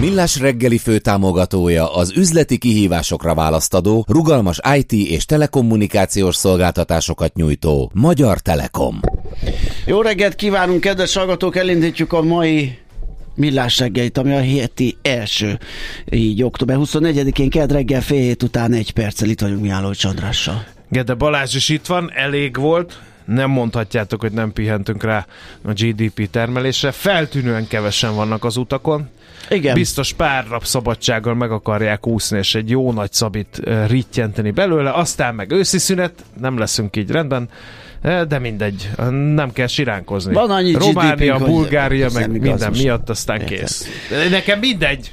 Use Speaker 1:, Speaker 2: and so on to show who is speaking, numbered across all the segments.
Speaker 1: Millás reggeli főtámogatója az üzleti kihívásokra választadó, rugalmas IT és telekommunikációs szolgáltatásokat nyújtó Magyar Telekom.
Speaker 2: Jó reggelt kívánunk, kedves hallgatók! Elindítjuk a mai millás reggelit, ami a heti első. Így október 24-én kedd reggel fél hét után egy perccel itt vagyunk Mihály Csandrással.
Speaker 3: Gede Balázs is itt van, elég volt, nem mondhatjátok, hogy nem pihentünk rá a GDP termelésre. Feltűnően kevesen vannak az utakon.
Speaker 2: Igen.
Speaker 3: Biztos pár nap szabadsággal meg akarják úszni, és egy jó nagy szabit rittyenteni belőle, aztán meg őszi szünet, nem leszünk így rendben, de mindegy, nem kell siránkozni.
Speaker 2: Van annyi
Speaker 3: Románia,
Speaker 2: GDP-nk,
Speaker 3: Bulgária, meg
Speaker 2: igaz
Speaker 3: minden miatt, aztán
Speaker 2: Érted.
Speaker 3: kész. Nekem mindegy.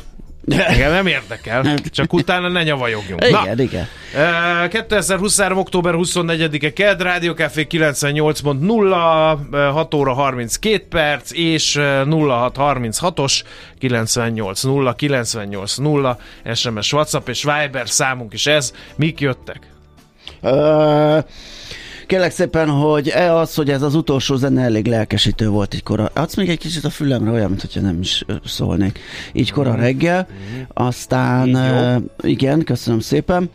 Speaker 3: Engem nem érdekel, csak utána ne nyavajogjunk.
Speaker 2: Igen, igen.
Speaker 3: Eh, 2023. október 24-e Ked, Rádió Café 98.0, eh, 6 óra 32 perc, és eh, 0636-os 980 980 SMS, WhatsApp és Viber számunk is ez. Mik jöttek?
Speaker 2: Ö, Kérlek szépen, hogy e az, hogy ez az utolsó zene elég lelkesítő volt így kora. Adsz még egy kicsit a fülemre, olyan, mintha nem is szólnék. Így kora reggel. Aztán,
Speaker 3: jó.
Speaker 2: ö, igen, köszönöm szépen.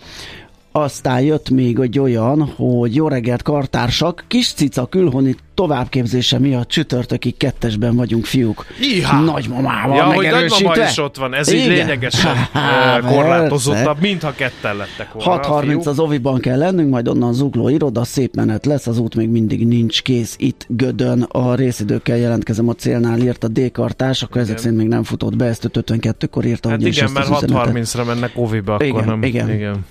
Speaker 2: Aztán jött még egy olyan, hogy jó reggelt kartársak, kis cica külhoni továbbképzése miatt csütörtökig kettesben vagyunk fiúk.
Speaker 3: Ihá!
Speaker 2: Nagymamával
Speaker 3: Ja, hogy nagymama is ott van, ez így
Speaker 2: Igen.
Speaker 3: lényegesen
Speaker 2: Há,
Speaker 3: korlátozottabb, mintha ketten lettek volna. a
Speaker 2: 6.30
Speaker 3: fiúk.
Speaker 2: az oviban kell lennünk, majd onnan zugló iroda, szép menet lesz, az út még mindig nincs kész itt Gödön. A részidőkkel jelentkezem a célnál, írt a D-kartás, akkor ezek szerint még nem futott be, ezt 52-kor írta
Speaker 3: Hát igen, mert
Speaker 2: az üzenetet.
Speaker 3: 6.30-ra mennek oviba, akkor
Speaker 2: Igen,
Speaker 3: nem.
Speaker 2: igen.
Speaker 3: igen.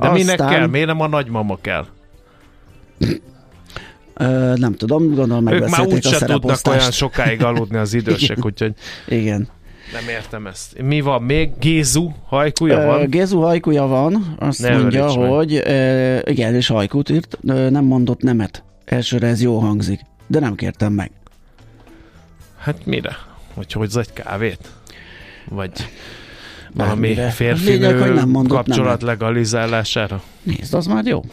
Speaker 3: De minek
Speaker 2: Aztán-
Speaker 3: kell? Miért nem a nagymama kell?
Speaker 2: Ö, nem tudom, gondolom
Speaker 3: Ők már úgyse
Speaker 2: a
Speaker 3: tudnak olyan sokáig aludni az idősek,
Speaker 2: Igen.
Speaker 3: úgyhogy
Speaker 2: Igen.
Speaker 3: nem értem ezt. Mi van még? Gézu hajkúja
Speaker 2: Ö,
Speaker 3: van?
Speaker 2: Gézu hajkúja van, azt
Speaker 3: Ne
Speaker 2: mondja, hogy ö, igen, és hajkút írt, ö, nem mondott nemet. Elsőre ez jó hangzik, de nem kértem meg.
Speaker 3: Hát mire? Hogy hozzá egy kávét? Vagy valami férfi
Speaker 2: Lényeg, hogy nem
Speaker 3: kapcsolat
Speaker 2: nemet.
Speaker 3: legalizálására?
Speaker 2: Nézd, az már jó.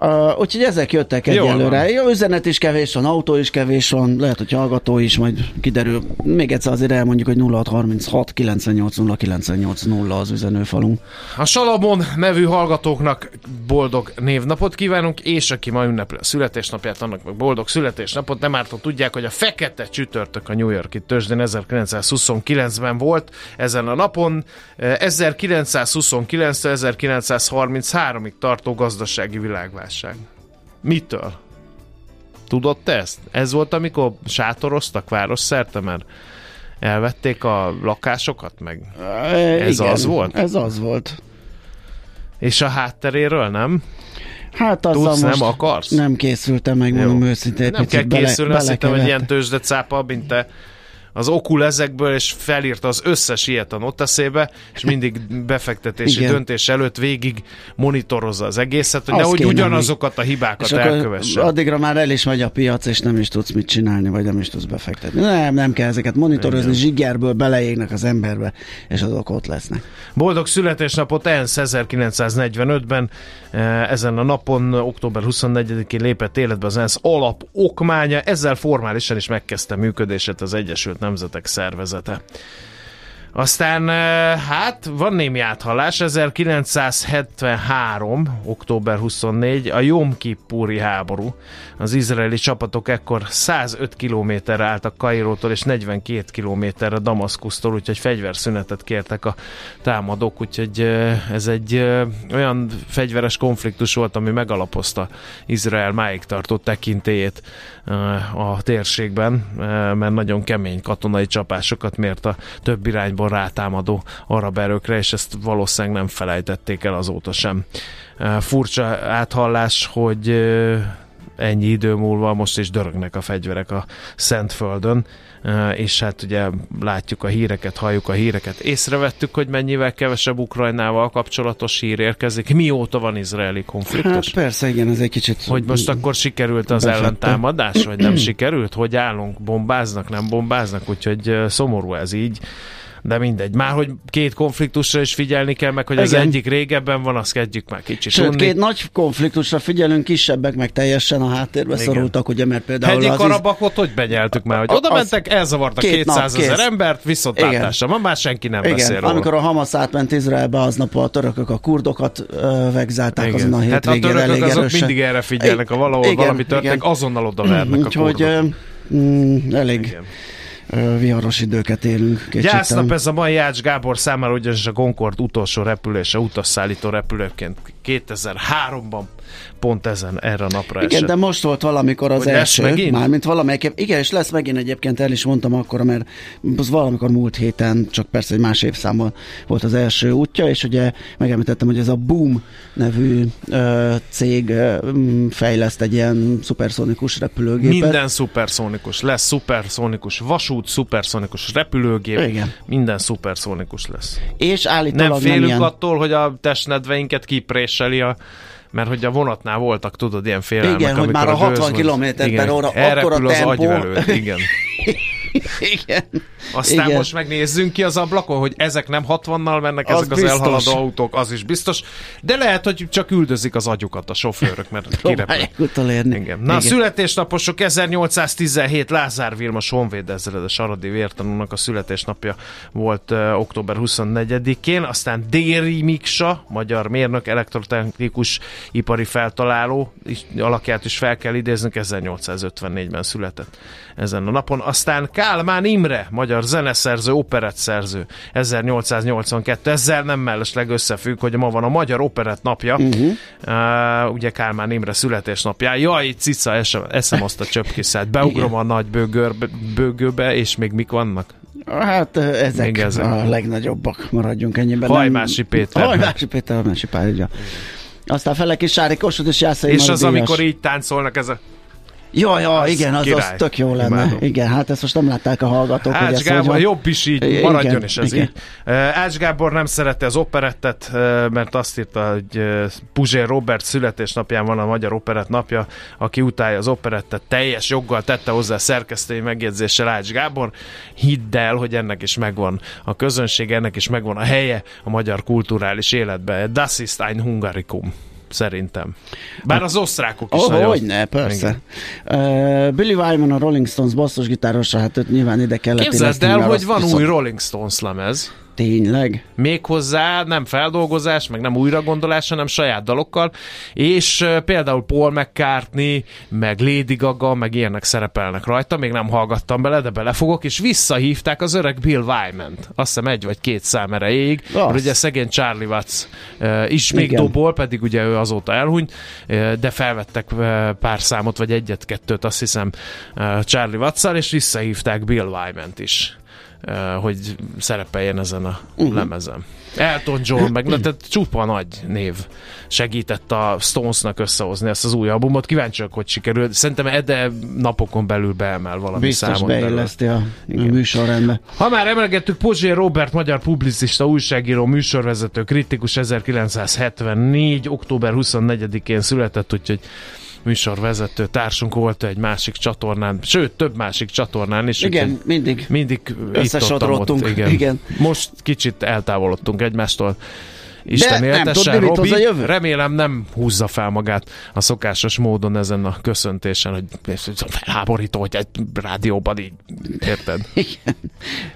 Speaker 2: Uh, úgyhogy ezek jöttek egyelőre. Jó, üzenet is kevés van, autó is kevés van, lehet, hogy hallgató is, majd kiderül. Még egyszer azért elmondjuk, hogy 0636 980 980 az üzenőfalunk.
Speaker 3: A Salamon nevű hallgatóknak boldog névnapot kívánunk, és aki ma ünnepli a születésnapját, annak meg boldog születésnapot. Nem ártott tudják, hogy a fekete csütörtök a New Yorki tőzsdén 1929-ben volt ezen a napon. Eh, 1929 1933-ig tartó gazdasági világválság. Mitől? Tudod te ezt? Ez volt, amikor sátoroztak város szerte, mert elvették a lakásokat, meg Ez az volt?
Speaker 2: Ez az volt.
Speaker 3: És a hátteréről nem?
Speaker 2: Hát azzal
Speaker 3: Tudsz,
Speaker 2: most
Speaker 3: nem akarsz?
Speaker 2: nem készültem meg, mondom őszintén. egy
Speaker 3: nem kell készülni, azt hittem, hogy ilyen tőzsdecápa, mint te az okul ezekből, és felírta az összes ilyet a noteszébe, és mindig befektetési
Speaker 2: Igen.
Speaker 3: döntés előtt végig monitorozza az egészet, hogy
Speaker 2: Az
Speaker 3: nehogy ugyanazokat a hibákat
Speaker 2: És
Speaker 3: elkövesse.
Speaker 2: addigra már el is megy a piac, és nem is tudsz mit csinálni, vagy nem is tudsz befektetni. Nem, nem kell ezeket monitorozni,
Speaker 3: Igen.
Speaker 2: zsigerből beleégnek az emberbe, és azok ott lesznek.
Speaker 3: Boldog születésnapot ENSZ 1945-ben, eh, ezen a napon, október 24-én lépett életbe az ENSZ alap okmánya, ezzel formálisan is megkezdte működését az Egyesült Nemzetek Szervezete. Aztán hát van némi áthallás, 1973. október 24. a Jom Kippuri háború. Az izraeli csapatok ekkor 105 kilométerre álltak Kairótól és 42 kilométerre Damaszkusztól, úgyhogy fegyverszünetet kértek a támadók, úgyhogy ez egy olyan fegyveres konfliktus volt, ami megalapozta Izrael máig tartó tekintélyét a térségben, mert nagyon kemény katonai csapásokat mért a több irányból rátámadó arab erőkre, és ezt valószínűleg nem felejtették el azóta sem. Furcsa áthallás, hogy ennyi idő múlva most is dörögnek a fegyverek a Szentföldön, és hát ugye látjuk a híreket, halljuk a híreket. Észrevettük, hogy mennyivel kevesebb Ukrajnával kapcsolatos hír érkezik. Mióta van izraeli konfliktus?
Speaker 2: Hát persze, igen, ez egy kicsit...
Speaker 3: Hogy most akkor sikerült az
Speaker 2: Befette.
Speaker 3: ellentámadás, vagy nem sikerült? Hogy állunk? Bombáznak, nem bombáznak? Úgyhogy szomorú ez így. De mindegy. Már hogy két konfliktusra is figyelni kell, meg hogy az
Speaker 2: Igen.
Speaker 3: egyik régebben van, azt kezdjük már kicsit
Speaker 2: Sőt,
Speaker 3: unni.
Speaker 2: két nagy konfliktusra figyelünk, kisebbek meg teljesen a háttérbe
Speaker 3: Igen.
Speaker 2: szorultak, ugye, mert például
Speaker 3: Hegyi
Speaker 2: az
Speaker 3: Karabakot hogy benyeltük már, hogy oda
Speaker 2: az-
Speaker 3: mentek, elzavartak
Speaker 2: két nap,
Speaker 3: 200 ezer embert, viszont látásra. Ma már senki nem beszél
Speaker 2: Igen,
Speaker 3: róla.
Speaker 2: amikor a Hamas átment Izraelbe, aznap a törökök a kurdokat ö, vegzálták
Speaker 3: Igen.
Speaker 2: azon a
Speaker 3: hát a
Speaker 2: hétvégén
Speaker 3: törökök
Speaker 2: elég
Speaker 3: azok
Speaker 2: erősen.
Speaker 3: mindig erre figyelnek, ha valahol
Speaker 2: Igen,
Speaker 3: valami történik, azonnal oda vernek a
Speaker 2: Úgyhogy mm, elég
Speaker 3: Igen.
Speaker 2: Viharos időket élünk.
Speaker 3: Gyásznap ez a mai Ács Gábor számára, ugyanis a Concord utolsó repülése utasszállító repülőként 2003-ban pont ezen erre a napra
Speaker 2: Igen,
Speaker 3: esett.
Speaker 2: de most volt valamikor az
Speaker 3: Hogy lesz
Speaker 2: első.
Speaker 3: megint?
Speaker 2: Mármint valamelyik, igen, és lesz megint egyébként, el is mondtam akkor, mert az valamikor múlt héten, csak persze egy más évszámban volt az első útja, és ugye megemlítettem, hogy ez a Boom nevű ö, cég ö, fejleszt egy ilyen szuperszonikus repülőgépet.
Speaker 3: Minden szuperszónikus lesz, szuperszónikus vasút, szuperszónikus repülőgép,
Speaker 2: Igen.
Speaker 3: minden szuperszónikus lesz.
Speaker 2: És állítólag
Speaker 3: Nem
Speaker 2: nem,
Speaker 3: félünk
Speaker 2: ilyen...
Speaker 3: attól, hogy a testnedveinket kipréseli a mert hogy a vonatnál voltak, tudod, ilyen félelmek,
Speaker 2: Igen, hogy már a 60
Speaker 3: gőz van.
Speaker 2: kilométer
Speaker 3: Igen,
Speaker 2: per óra, akkora
Speaker 3: az
Speaker 2: tempó.
Speaker 3: agyvelőd, igen.
Speaker 2: Igen.
Speaker 3: Aztán
Speaker 2: Igen.
Speaker 3: most megnézzünk ki az ablakon, hogy ezek nem 60-nal mennek,
Speaker 2: Az
Speaker 3: ezek az
Speaker 2: biztos.
Speaker 3: elhaladó autók, az is biztos. De lehet, hogy csak üldözik az agyukat a sofőrök, mert kirepül.
Speaker 2: Próbálják utolérni.
Speaker 3: Igen. Na, a születésnaposok 1817 Lázár Vilmos honvéd ezredes aradi vértanúnak a születésnapja volt uh, október 24-én, aztán Déri Miksa, magyar mérnök, elektrotechnikus, ipari feltaláló, is, alakját is fel kell idéznünk, 1854-ben született ezen a napon. Aztán Kálmán Imre, magyar zeneszerző, operettszerző, 1882. Ezzel nem mellesleg összefügg, hogy ma van a Magyar Operett napja, uh-huh. uh, ugye Kálmán Imre születésnapja. Jaj, cica, eszem, eszem azt a csöpkiszát, beugrom
Speaker 2: Igen.
Speaker 3: a nagy bőgörbe, bőgőbe, és még mik vannak?
Speaker 2: Hát ezek,
Speaker 3: Még ezek.
Speaker 2: a legnagyobbak, maradjunk ennyiben.
Speaker 3: Hajmási Péter.
Speaker 2: Hajmási Péter, Hajmási Pál, van. Aztán Felek és Sári Kossuth és Jászai
Speaker 3: és
Speaker 2: Mari
Speaker 3: az,
Speaker 2: Díjas.
Speaker 3: amikor így táncolnak, ez a
Speaker 2: Jó,
Speaker 3: az
Speaker 2: igen, az, az tök jó lenne.
Speaker 3: Imádom.
Speaker 2: Igen, hát ezt most nem látták a hallgatók. hogy
Speaker 3: Ács
Speaker 2: hogy
Speaker 3: Gábor,
Speaker 2: van.
Speaker 3: jobb is így,
Speaker 2: Igen,
Speaker 3: maradjon is ez
Speaker 2: igen.
Speaker 3: így. Ács Gábor nem szerette az operettet, uh, mert azt írta, hogy uh, Puzsér Robert születésnapján van a Magyar Operett napja, aki utálja az operettet, teljes joggal tette hozzá szerkesztői megjegyzéssel Ács Gábor. Hidd el, hogy ennek is megvan a közönség, ennek is megvan a helye a magyar kulturális életben. Das ist ein Hungarikum szerintem. Bár az osztrákok is
Speaker 2: Oh,
Speaker 3: nagyon...
Speaker 2: hogy ne, persze. Uh, Billy Wyman, a Rolling Stones basszusgitárosa, hát őt nyilván ide kellett
Speaker 3: Képzeld el, hogy van
Speaker 2: viszont-
Speaker 3: új Rolling Stones lemez.
Speaker 2: Tényleg?
Speaker 3: méghozzá nem feldolgozás, meg nem újragondolás, hanem saját dalokkal, és például Paul McCartney, meg Lady Gaga, meg ilyenek szerepelnek rajta, még nem hallgattam bele, de belefogok, és visszahívták az öreg Bill Wyman-t. Azt hiszem egy vagy két szám erejéig, mert ugye szegény Charlie Watts is még
Speaker 2: Igen.
Speaker 3: dobol, pedig ugye ő azóta elhunyt, de felvettek pár számot, vagy egyet-kettőt, azt hiszem Charlie Watts-szal, és visszahívták Bill Wyman-t is hogy szerepeljen ezen a uh-huh. lemezen. Elton John, meg na, tehát csupa nagy név segített a Stonesnak összehozni ezt az új albumot. Kíváncsiak, hogy sikerül. Szerintem Ede napokon belül beemel valami
Speaker 2: Biztos
Speaker 3: számon belül.
Speaker 2: beilleszti a, a műsorrendbe.
Speaker 3: Ha már emelgettük, Pozsé Robert, magyar publicista, újságíró, műsorvezető, kritikus 1974. október 24-én született, úgyhogy műsorvezető társunk volt egy másik csatornán, sőt, több másik csatornán is.
Speaker 2: Igen, mindig.
Speaker 3: mindig itt
Speaker 2: Összesodródtunk,
Speaker 3: ott, igen.
Speaker 2: igen.
Speaker 3: Most kicsit eltávolodtunk egymástól. Isten
Speaker 2: nem tudod, mi mit
Speaker 3: Robi.
Speaker 2: a jövő?
Speaker 3: Remélem nem húzza fel magát a szokásos módon ezen a köszöntésen, hogy felháborító, hogy egy rádióban így, érted?
Speaker 2: Igen.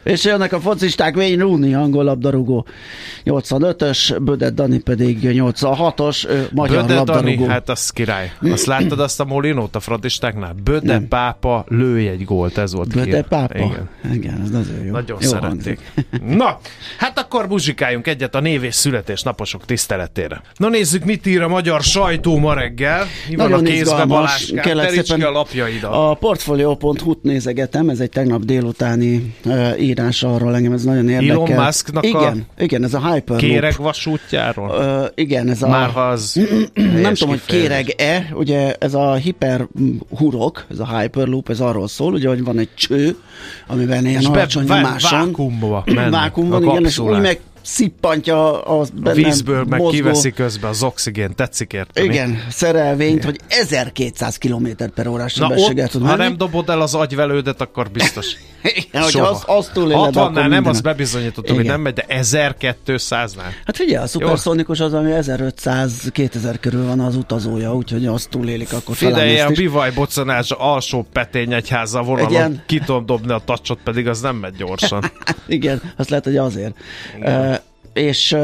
Speaker 2: És jönnek a focisták, Wayne Rooney, angol labdarúgó 85-ös, Bödet Dani pedig 86-os, ő magyar
Speaker 3: Böde
Speaker 2: labdarúgó.
Speaker 3: Dani, hát az király. Azt láttad azt a Molinót a fradistáknál? Böde
Speaker 2: Nem.
Speaker 3: pápa, lőj egy gólt, ez volt
Speaker 2: Böde
Speaker 3: király.
Speaker 2: pápa?
Speaker 3: Igen.
Speaker 2: Igen, ez nagyon jó.
Speaker 3: Nagyon
Speaker 2: jó
Speaker 3: szerették. Na, hát akkor muzsikáljunk egyet a név és születésnaposok tiszteletére. Na nézzük, mit ír a magyar sajtó ma reggel. Mi van
Speaker 2: Nagyon
Speaker 3: a kézbe, ki
Speaker 2: szépen.
Speaker 3: a lapjaidat.
Speaker 2: A Portfolio.hu-t nézegetem, ez egy tegnap délutáni uh, írás arról, engem ez nagyon érdekel.
Speaker 3: Elon Musknak a
Speaker 2: igen, igen, ez a Hyperloop.
Speaker 3: Kéreg vasútjáról?
Speaker 2: Uh, igen, ez a...
Speaker 3: Már ha az
Speaker 2: nem tudom, hogy kéreg-e, ugye ez a hiper hurok, ez a Hyperloop, ez arról szól, ugye, hogy van egy cső, amiben ilyen
Speaker 3: És
Speaker 2: alacsony nyomáson.
Speaker 3: vákuumba mennek
Speaker 2: Vákuumban,
Speaker 3: a
Speaker 2: igen, és úgy meg szippantja a
Speaker 3: A vízből meg
Speaker 2: mozgó,
Speaker 3: kiveszi közben az oxigén, tetszik érteni?
Speaker 2: Igen, szerelvényt, hogy 1200 km per órás sebességgel tud
Speaker 3: ha
Speaker 2: menni.
Speaker 3: nem dobod el az agyvelődet, akkor biztos.
Speaker 2: Igen,
Speaker 3: Soha.
Speaker 2: az, azt túléled,
Speaker 3: 60-nál
Speaker 2: akkor
Speaker 3: nem,
Speaker 2: minden.
Speaker 3: azt bebizonyítottuk, hogy
Speaker 2: Igen.
Speaker 3: nem megy, de 1200-nál.
Speaker 2: Hát figyelj, a szuperszónikus az, ami 1500-2000 körül van az utazója, úgyhogy azt túlélik, akkor
Speaker 3: Figyelj,
Speaker 2: is.
Speaker 3: bivaj bocanás alsó petény egyháza vonalon,
Speaker 2: Igen.
Speaker 3: ki tudom dobni a tacsot, pedig az nem megy gyorsan.
Speaker 2: Igen, azt lehet, hogy azért. Uh, és,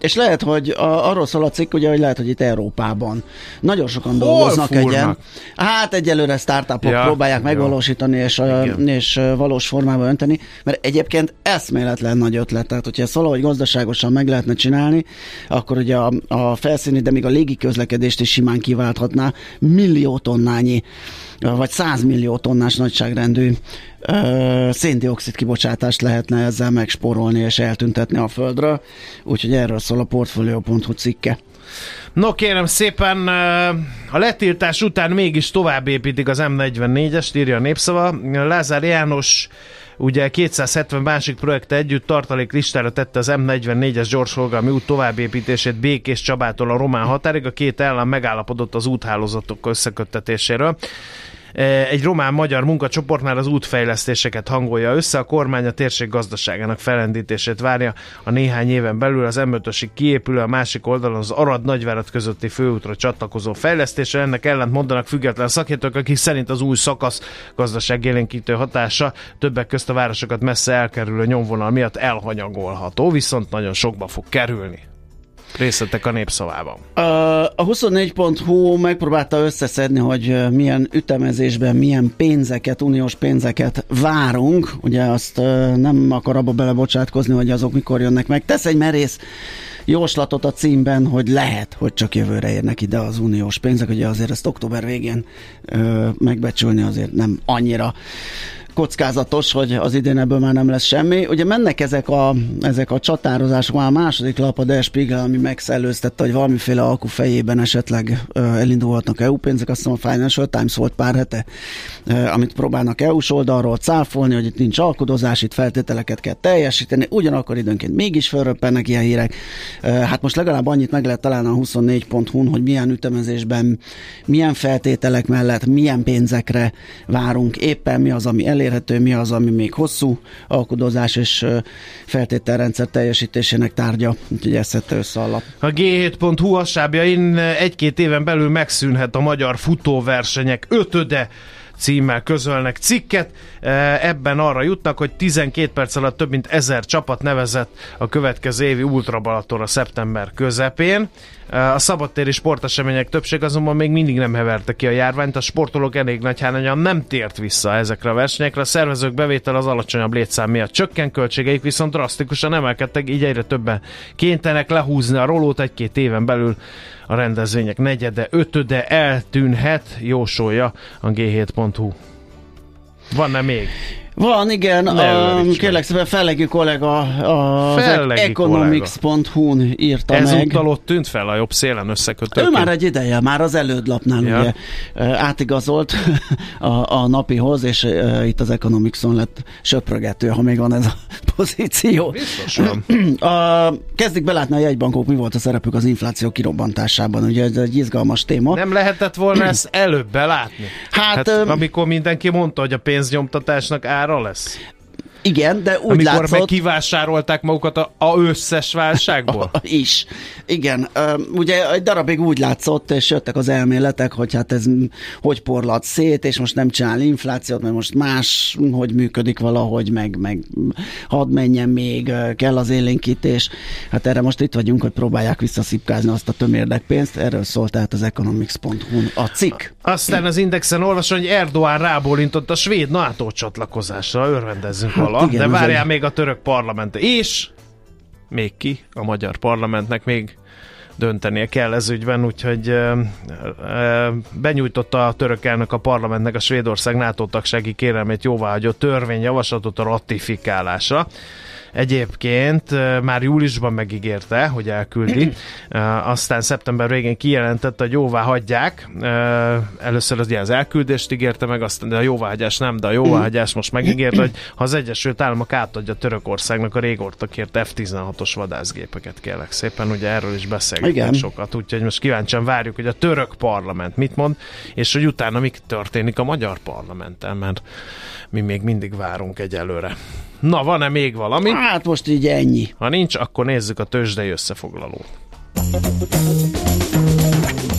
Speaker 2: és lehet, hogy a, arról szól a cikk, ugye, hogy lehet, hogy itt Európában nagyon sokan dolgoznak
Speaker 3: fúrnak?
Speaker 2: egyen. Hát egyelőre startupok
Speaker 3: Ja,
Speaker 2: próbálják megvalósítani és,
Speaker 3: Igen.
Speaker 2: és valós formába önteni, mert egyébként eszméletlen nagy ötlet. Tehát, hogyha ezt valahogy gazdaságosan meg lehetne csinálni, akkor ugye a, a felszíni, de még a légi közlekedést is simán kiválthatná millió tonnányi vagy 100 millió tonnás nagyságrendű széndiokszid kibocsátást lehetne ezzel megspórolni és eltüntetni a földről. Úgyhogy erről szól a Portfolio.hu cikke.
Speaker 3: No kérem szépen, a letiltás után mégis tovább építik az M44-est, írja a népszava. Lázár János ugye 270 másik projekte együtt tartalék listára tette az M44-es gyorsforgalmi út továbbépítését Békés Csabától a román határig. A két állam megállapodott az úthálózatok összeköttetéséről. E, Egy román-magyar munkacsoportnál az útfejlesztéseket hangolja össze, a kormány a térség gazdaságának felendítését várja. A néhány éven belül az m kiépülő, a másik oldalon az Arad nagyvárat közötti főútra csatlakozó fejlesztésre. Ennek ellent mondanak független szakértők, akik szerint az új szakasz gazdaságélénkítő hatása többek közt a városokat messze elkerülő nyomvonal miatt elhanyagolható, viszont nagyon sokba fog kerülni. Részletek a népszavában.
Speaker 2: A 24.hu megpróbálta összeszedni, hogy milyen ütemezésben, milyen pénzeket, uniós pénzeket várunk. Ugye azt nem akar abba belebocsátkozni, hogy azok mikor jönnek meg. Tesz egy merész jóslatot a címben, hogy lehet, hogy csak jövőre érnek ide az uniós pénzek. Ugye azért ezt október végén megbecsülni azért nem annyira kockázatos, hogy az idén ebből már nem lesz semmi. Ugye mennek ezek a, ezek a csatározások, már a második lap a Der Spiegel, ami megszellőztette, hogy valamiféle alku fejében esetleg elindulhatnak EU pénzek, azt hiszem a Financial Times volt pár hete, amit próbálnak EU-s oldalról cáfolni, hogy itt nincs alkudozás, itt feltételeket kell teljesíteni, ugyanakkor időnként mégis fölröppennek ilyen hírek. Hát most legalább annyit meg lehet találni a 24.hu-n, hogy milyen ütemezésben, milyen feltételek mellett, milyen pénzekre várunk éppen, mi az, ami elérhető, mi az, ami még hosszú alkudozás és feltételrendszer teljesítésének tárgya. Úgyhogy össze a lap.
Speaker 3: A G7.hu hasábjain egy-két éven belül megszűnhet a magyar futóversenyek ötöde címmel közölnek cikket. E, Ebben arra jutnak, hogy 12 perc alatt több mint ezer csapat nevezett a következő évi Ultra Balatonra szeptember közepén. E, A szabadtéri sportesemények többség azonban még mindig nem heverte ki a járványt, a sportolók elég nagy hányan nem tért vissza ezekre a versenyekre. A szervezők bevétel az alacsonyabb létszám miatt csökken, költségeik viszont drasztikusan emelkedtek, így egyre többen kénytenek lehúzni a rolót egy-két éven belül a rendezvények negyede, ötöde eltűnhet, jósolja a G7.hu. Van-e még?
Speaker 2: Van, igen, a, kérlek szépen Fellegi kollega az economics.hu-n írta meg.
Speaker 3: Ezúttal ott tűnt fel a jobb szélen összekötő.
Speaker 2: Ő már egy ideje, már az elődlapnál
Speaker 3: Ja.
Speaker 2: ugye átigazolt a, a napihoz, és ö, itt az Economicson lett söprögető, ha még van ez a pozíció.
Speaker 3: Biztos van.
Speaker 2: A, kezdik belátni a jegybankok, mi volt a szerepük az infláció kirobbantásában. Ugye ez egy izgalmas téma.
Speaker 3: Nem lehetett volna ezt előbb belátni?
Speaker 2: Hát,
Speaker 3: hát amikor mindenki mondta, hogy a pénznyomtatásnak ára lesz.
Speaker 2: Igen, de úgy
Speaker 3: Amikor
Speaker 2: látszott...
Speaker 3: meg kivásárolták magukat a, a összes válságból.
Speaker 2: Is. Igen. Ugye egy darabig úgy látszott, és jöttek az elméletek, hogy hát ez hogy porlad szét, és most nem csinál inflációt, mert most más, hogy működik valahogy, meg, meg hadd menjen még, kell az élénkítés. Hát erre most itt vagyunk, hogy próbálják visszaszipkázni azt a tömérdekpénzt. Erről szólt tehát az economics.hu a cikk.
Speaker 3: Aztán az Indexen olvasom, hogy Erdoğan rábólintott a svéd NATO csatlakozásra, örvendezzünk vala,
Speaker 2: Hát igen,
Speaker 3: de várjál
Speaker 2: egy-
Speaker 3: még a török parlament. És még ki, a magyar parlamentnek még döntenie kell ez ügyben, úgyhogy ö, ö, benyújtotta a török elnök a parlamentnek a Svédország NATO tagsági kérelmét jóváhagyó törvényjavaslatot a ratifikálásra. Egyébként már júliusban megígérte, hogy elküldi, aztán szeptember végén kijelentette, hogy jóvá hagyják. Először az, az elküldést ígérte meg, aztán de a jóváhagyás nem, de a jóváhagyás most megígérte, hogy ha az Egyesült Államok átadja Törökországnak a régóta kért F-16-os vadászgépeket, kérlek szépen, ugye erről is beszélgetünk
Speaker 2: Igen.
Speaker 3: sokat, úgyhogy most kíváncsian várjuk, hogy a török parlament mit mond, és hogy utána mi történik a magyar parlamenttel, mert mi még mindig várunk egyelőre. Na, van-e még valami?
Speaker 2: Hát most így ennyi.
Speaker 3: Ha nincs, akkor nézzük a tőzsdei összefoglalót.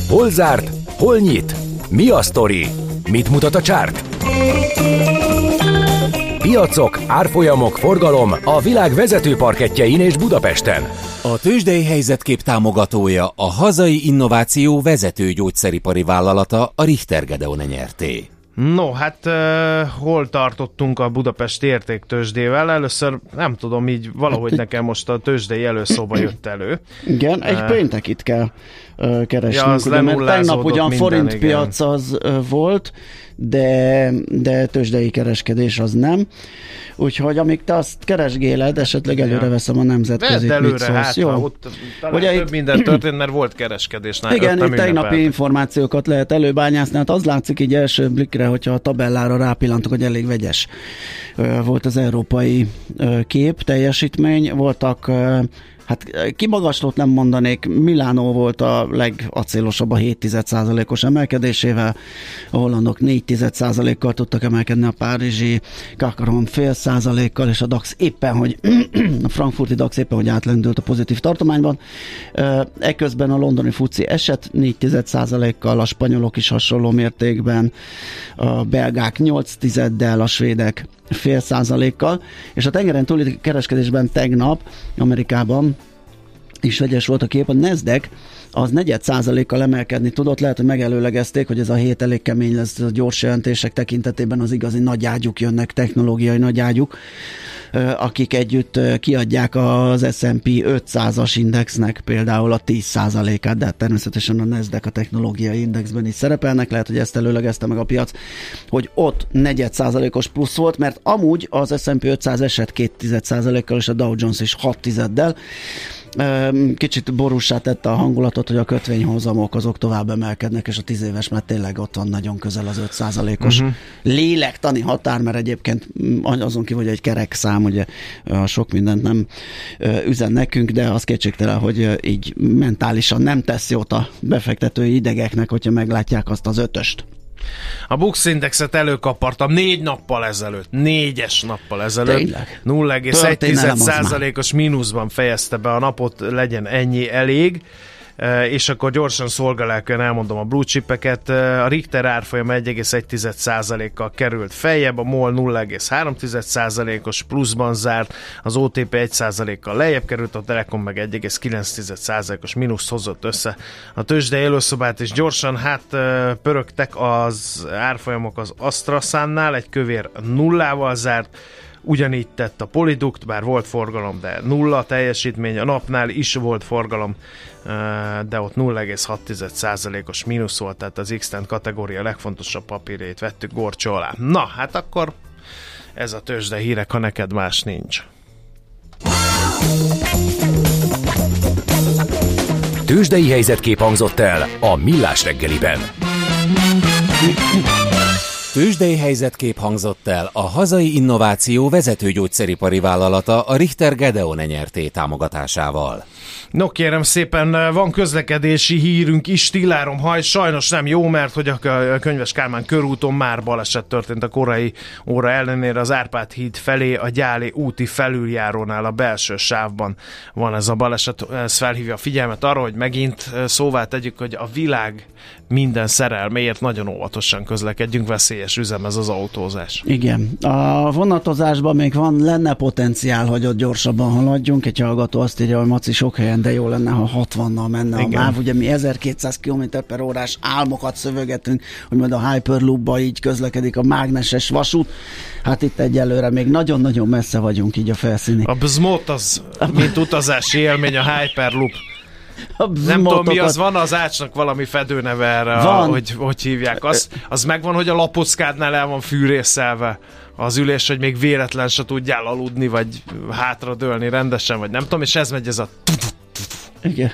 Speaker 4: Hol zárt? Hol nyit? Mi a sztori? Mit mutat a csárt? Piacok, árfolyamok, forgalom a világ vezető parketjein és Budapesten.
Speaker 1: A tőzsdei helyzetkép támogatója a hazai innováció vezető gyógyszeripari vállalata a Richter Gedeon nyerté.
Speaker 3: No, hát uh, hol tartottunk a Budapest értéktősdével? Először nem tudom, így valahogy
Speaker 2: Hát,
Speaker 3: nekem most a tőzsdei előszóba jött elő.
Speaker 2: Igen, egy péntekit kell ö, keresnünk,
Speaker 3: Ja, az
Speaker 2: ugye, mert tegnap ugyan
Speaker 3: minden,
Speaker 2: forint
Speaker 3: igen.
Speaker 2: piac az ö, volt, de, de tőzsdei kereskedés az nem. Úgyhogy amíg te azt keresgéled, esetleg előre veszem a nemzetközi
Speaker 3: Vedd előre, hát
Speaker 2: Jó?
Speaker 3: ott talán
Speaker 2: Ugye
Speaker 3: több
Speaker 2: itt-
Speaker 3: minden történt, mert volt kereskedés. Nál,
Speaker 2: Igen, itt tegnapi információkat lehet előbányászni. Hát az látszik így első blikre, hogyha a tabellára rápillantok, hogy elég vegyes volt az európai kép, teljesítmény. Voltak Hát ö, kimagaslót nem mondanék, Milánó volt a legacélosabb a 7,1%-os emelkedésével, a hollandok 4,1%-kal tudtak emelkedni, a párizsi Kakaron fél százalékkal, és a DAX éppen, hogy a frankfurti DAX éppen, hogy átlendült a pozitív tartományban. Ö, Eközben a londoni FUCI esett 4,1%-kal, a spanyolok is hasonló mértékben, a belgák 8 tizeddel, a svédek fél százalékkal, és a tengeren túli kereskedésben tegnap Amerikában is vegyes volt a kép, a Nasdaq az negyed százalékkal emelkedni tudott, lehet, hogy megelőlegezték, hogy ez a hét elég kemény lesz a gyors jelentések tekintetében az igazi nagy ágyuk jönnek, technológiai nagy ágyuk, akik együtt kiadják az S&P 500-as indexnek például a 10 százalékát, de hát természetesen a Nasdaq a technológiai indexben is szerepelnek, lehet, hogy ezt előlegezte meg a piac, hogy ott negyed százalékos plusz volt, mert amúgy az S&P 500 esett 2 százalékkal, és a Dow Jones is 6 tizeddel, Kicsit borúsá tette a hangulatot, hogy a kötvényhozamok azok tovább emelkednek, és a tíz éves már tényleg ott van nagyon közel az 5%-os uh-huh. lélektani határ, mert egyébként mm, azon kívül, hogy egy kerek szám, ugye sok mindent nem üzen nekünk, de az kétségtelen, hogy így mentálisan nem tesz jót a befektetői idegeknek, hogyha meglátják azt az ötöst.
Speaker 3: A Bux Indexet előkapartam négy nappal ezelőtt, négyes nappal ezelőtt.
Speaker 2: Tényleg?
Speaker 3: 0,1
Speaker 2: Történelem az már.
Speaker 3: százalékos mínuszban fejezte be a napot, legyen ennyi elég. És akkor gyorsan szolgálálkön elmondom a blue chipeket. A Richter árfolyam 1,1%-kal került feljebb, a MOL 0,3%-os pluszban zárt, az OTP 1%-kal lejjebb került, a Telekom meg 1,9%-os mínusz hozott össze. A tőzsdei előszobát is gyorsan hát pörögtek az árfolyamok az AstraSannál, egy kövér nullával zárt, Ugyanígy tett a Poliduct, bár volt forgalom, de nulla teljesítmény, a napnál is volt forgalom, de ott 0,6%-os mínusz volt, tehát az x kategória legfontosabb papírjait vettük gorcsó alá. Na, hát akkor Ez a tőzsde hírek, ha neked más nincs.
Speaker 4: Tőzsdei helyzetkép hangzott el a Millás reggeliben.
Speaker 1: Tőzsdei helyzetkép hangzott el a hazai innováció vezető gyógyszeripari vállalata a Richter Gedeon nyerté támogatásával.
Speaker 3: No kérem szépen, van közlekedési hírünk is, Tillárom haj, sajnos nem jó, mert hogy a könyves Kálmán körúton már baleset történt a korai óra ellenére az Árpád híd felé, a Gyáli úti felüljárónál a belső sávban van ez a baleset. Ez felhívja a figyelmet arra, hogy megint szóvá tegyük, hogy a világ minden szerelméért nagyon óvatosan közlekedjünk, veszélyes üzem ez az autózás.
Speaker 2: Igen. A vonatozásban még van, lenne potenciál, hogy ott gyorsabban haladjunk. Egy hallgató azt írja, hogy Maci sok helyen, de jó lenne, ha 60-nal menne Igen. a MÁV. Ugye mi 1200 km per órás álmokat szövegetünk, hogy majd a Hyperloop-ba így közlekedik a mágneses vasút. Hát itt egyelőre még nagyon-nagyon messze vagyunk így a felszínig.
Speaker 3: A BZMOT az, mint utazási élmény, a Hyperloop. A nem tudom, mi az van, az ácsnak valami fedőneve erre, van. hogy hogy hívják. Az, az megvan, hogy a lapockádnál el van fűrészelve az ülés, hogy még véletlen se tudjál aludni, vagy hátradőlni rendesen, vagy nem tudom, és ez megy ez a
Speaker 2: igen.